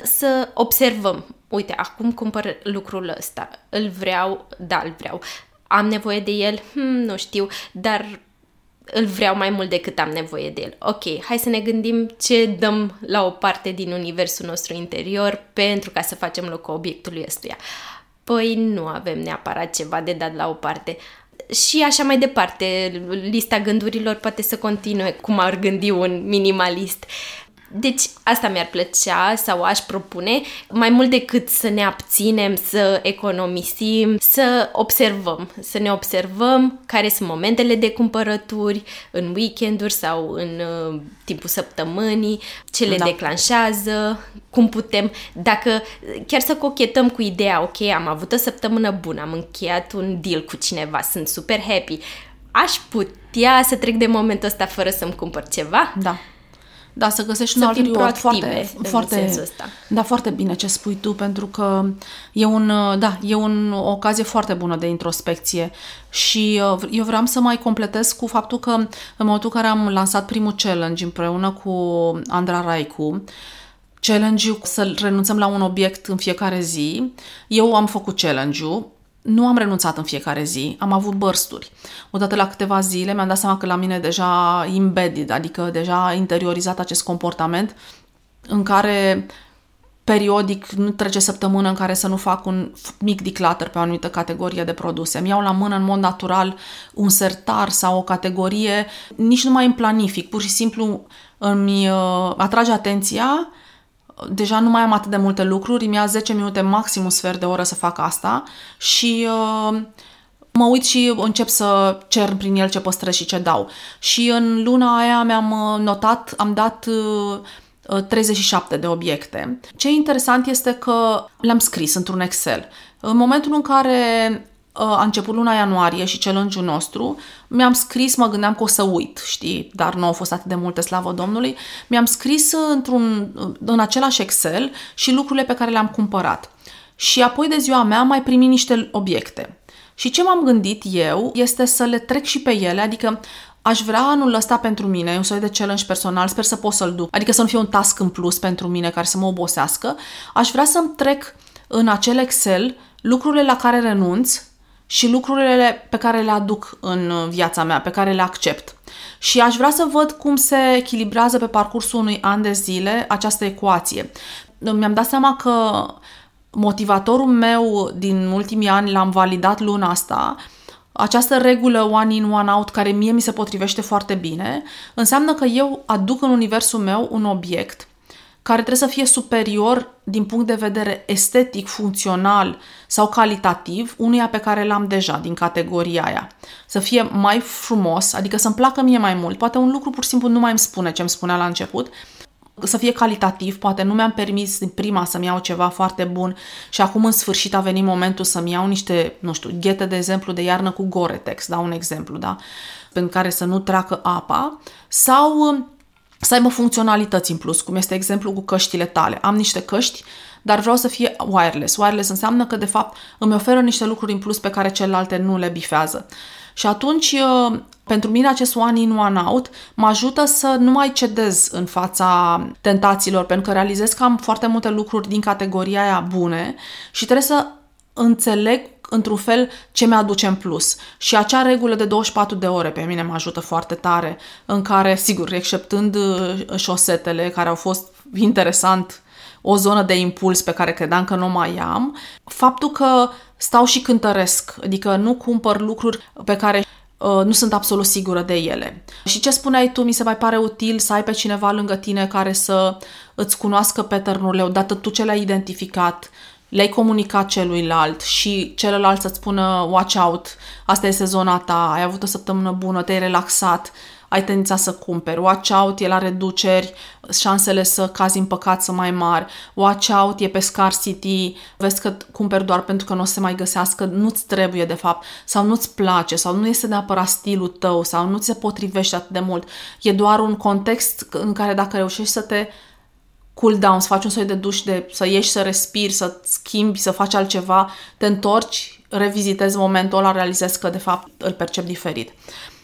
să observăm. Uite, acum cumpăr lucrul ăsta, îl vreau, da, îl vreau am nevoie de el? Hmm, nu știu, dar îl vreau mai mult decât am nevoie de el. Ok, hai să ne gândim ce dăm la o parte din universul nostru interior pentru ca să facem loc obiectului ăstuia. Păi nu avem neapărat ceva de dat la o parte. Și așa mai departe, lista gândurilor poate să continue cum ar gândi un minimalist. Deci asta mi-ar plăcea sau aș propune, mai mult decât să ne abținem, să economisim, să observăm, să ne observăm care sunt momentele de cumpărături în weekenduri sau în uh, timpul săptămânii, ce le da. declanșează, cum putem, dacă chiar să cochetăm cu ideea, ok, am avut o săptămână bună, am încheiat un deal cu cineva, sunt super happy, aș putea să trec de momentul ăsta fără să-mi cumpăr ceva? Da. Da, să găsești să un alt reward foarte, foarte, da, foarte bine ce spui tu, pentru că e, un, da, e un, o ocazie foarte bună de introspecție. Și uh, eu vreau să mai completez cu faptul că în momentul în care am lansat primul challenge împreună cu Andra Raicu, challenge-ul să renunțăm la un obiect în fiecare zi, eu am făcut challenge-ul, nu am renunțat în fiecare zi, am avut bărsturi. Odată la câteva zile mi-am dat seama că la mine deja embedded, adică deja interiorizat acest comportament în care periodic nu trece săptămână în care să nu fac un mic declutter pe o anumită categorie de produse. Mi iau la mână în mod natural un sertar sau o categorie, nici nu mai îmi planific, pur și simplu îmi uh, atrage atenția deja nu mai am atât de multe lucruri, mi-a 10 minute maxim un sfert de oră să fac asta și uh, mă uit și încep să cer prin el ce păstrez și ce dau. Și în luna aia mi-am uh, notat, am dat 37 de obiecte. Ce e interesant este că le-am scris într-un Excel. În momentul în care a început luna ianuarie și challenge-ul nostru, mi-am scris, mă gândeam că o să uit, știi, dar nu au fost atât de multe, slavă Domnului, mi-am scris într-un, în același Excel și lucrurile pe care le-am cumpărat. Și apoi de ziua mea am mai primit niște obiecte. Și ce m-am gândit eu este să le trec și pe ele, adică aș vrea anul ăsta pentru mine, un soi de challenge personal, sper să pot să-l duc, adică să nu fie un task în plus pentru mine care să mă obosească, aș vrea să-mi trec în acel Excel lucrurile la care renunț și lucrurile pe care le aduc în viața mea, pe care le accept. Și aș vrea să văd cum se echilibrează pe parcursul unui an de zile această ecuație. Mi-am dat seama că motivatorul meu din ultimii ani l-am validat luna asta, această regulă one in, one out, care mie mi se potrivește foarte bine, înseamnă că eu aduc în universul meu un obiect care trebuie să fie superior din punct de vedere estetic, funcțional sau calitativ unuia pe care l-am deja din categoria aia. Să fie mai frumos, adică să-mi placă mie mai mult. Poate un lucru pur și simplu nu mai îmi spune ce îmi spunea la început, să fie calitativ, poate nu mi-am permis din prima să-mi iau ceva foarte bun și acum în sfârșit a venit momentul să-mi iau niște, nu știu, ghete de exemplu de iarnă cu Gore-Tex, da, un exemplu, da, pentru care să nu treacă apa, sau să aibă funcționalități în plus, cum este exemplu cu căștile tale. Am niște căști, dar vreau să fie wireless. Wireless înseamnă că, de fapt, îmi oferă niște lucruri în plus pe care celelalte nu le bifează. Și atunci, uh, pentru mine, acest one in, one out mă ajută să nu mai cedez în fața tentațiilor, pentru că realizez că am foarte multe lucruri din categoria aia bune și trebuie să înțeleg într-un fel ce mi-aduce în plus. Și acea regulă de 24 de ore pe mine mă ajută foarte tare, în care, sigur, exceptând uh, șosetele, care au fost interesant o zonă de impuls pe care credeam că nu mai am, faptul că stau și cântăresc, adică nu cumpăr lucruri pe care uh, nu sunt absolut sigură de ele. Și ce spuneai tu, mi se mai pare util să ai pe cineva lângă tine care să îți cunoască pattern-urile, odată tu ce le-ai identificat, le-ai comunicat celuilalt și celălalt să-ți spună watch out, asta este zona ta, ai avut o săptămână bună, te-ai relaxat, ai tendința să cumperi. Watch out, e la reduceri, șansele să cazi în păcat sunt mai mari. Watch out, e pe scarcity, vezi că cumperi doar pentru că nu o să se mai găsească, nu-ți trebuie de fapt, sau nu-ți place, sau nu este neapărat stilul tău, sau nu ți se potrivește atât de mult. E doar un context în care dacă reușești să te cool down, să faci un soi de duș, de, să ieși, să respiri, să schimbi, să faci altceva, te întorci, revizitezi momentul ăla, realizezi că de fapt îl percep diferit.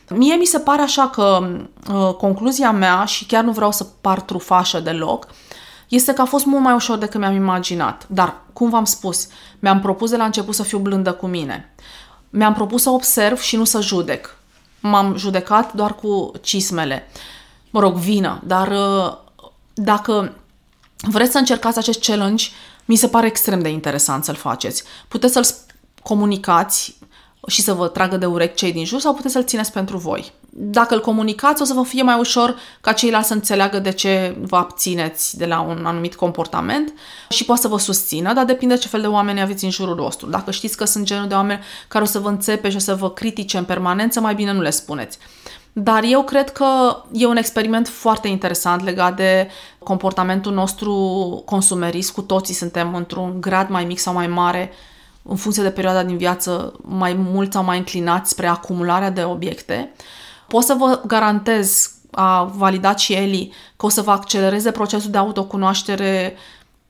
Mie mi se pare așa că uh, concluzia mea, și chiar nu vreau să par trufașă deloc, este că a fost mult mai ușor decât mi-am imaginat. Dar, cum v-am spus, mi-am propus de la început să fiu blândă cu mine. Mi-am propus să observ și nu să judec. M-am judecat doar cu cismele. Mă rog, vină, dar uh, dacă vreți să încercați acest challenge, mi se pare extrem de interesant să-l faceți. Puteți să-l comunicați și să vă tragă de urechi cei din jur sau puteți să-l țineți pentru voi. Dacă îl comunicați, o să vă fie mai ușor ca ceilalți să înțeleagă de ce vă abțineți de la un anumit comportament și poate să vă susțină, dar depinde ce fel de oameni aveți în jurul vostru. Dacă știți că sunt genul de oameni care o să vă înțepe și o să vă critique în permanență, mai bine nu le spuneți. Dar eu cred că e un experiment foarte interesant legat de comportamentul nostru consumerist. Cu toții suntem într-un grad mai mic sau mai mare în funcție de perioada din viață, mai mult sau mai înclinați spre acumularea de obiecte. Pot să vă garantez, a validat și Eli, că o să vă accelereze procesul de autocunoaștere,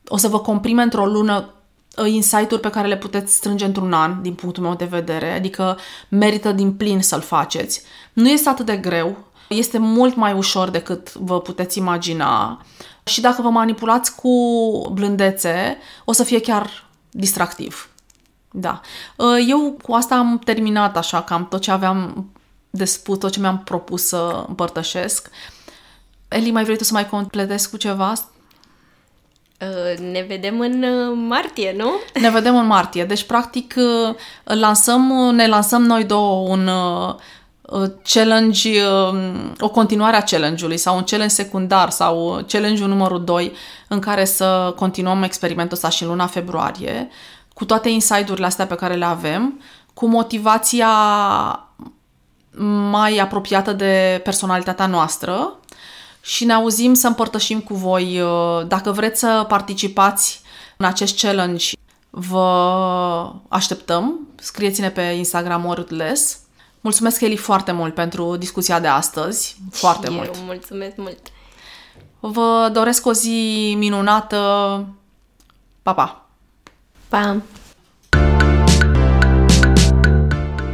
o să vă comprime într-o lună uh, insight-uri pe care le puteți strânge într-un an, din punctul meu de vedere, adică merită din plin să-l faceți. Nu este atât de greu, este mult mai ușor decât vă puteți imagina și dacă vă manipulați cu blândețe, o să fie chiar distractiv. Da. Uh, eu cu asta am terminat așa cam tot ce aveam de spus, tot ce mi-am propus să împărtășesc. Eli, mai vrei tu să mai completezi cu ceva? Uh, ne vedem în uh, martie, nu? Ne vedem în martie. Deci, practic, lansăm, ne lansăm noi două un challenge, o continuare a challenge-ului sau un challenge secundar sau challenge-ul numărul 2 în care să continuăm experimentul ăsta și în luna februarie cu toate inside-urile astea pe care le avem, cu motivația mai apropiată de personalitatea noastră și ne auzim să împărtășim cu voi. Uh, dacă vreți să participați în acest challenge, vă așteptăm. Scrieți-ne pe Instagram Wordless. Mulțumesc, Eli, foarte mult pentru discuția de astăzi. Foarte și mult. Eu mulțumesc mult. Vă doresc o zi minunată. Pa, pa! Pa!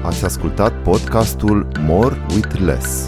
Ați ascultat podcastul More with Less.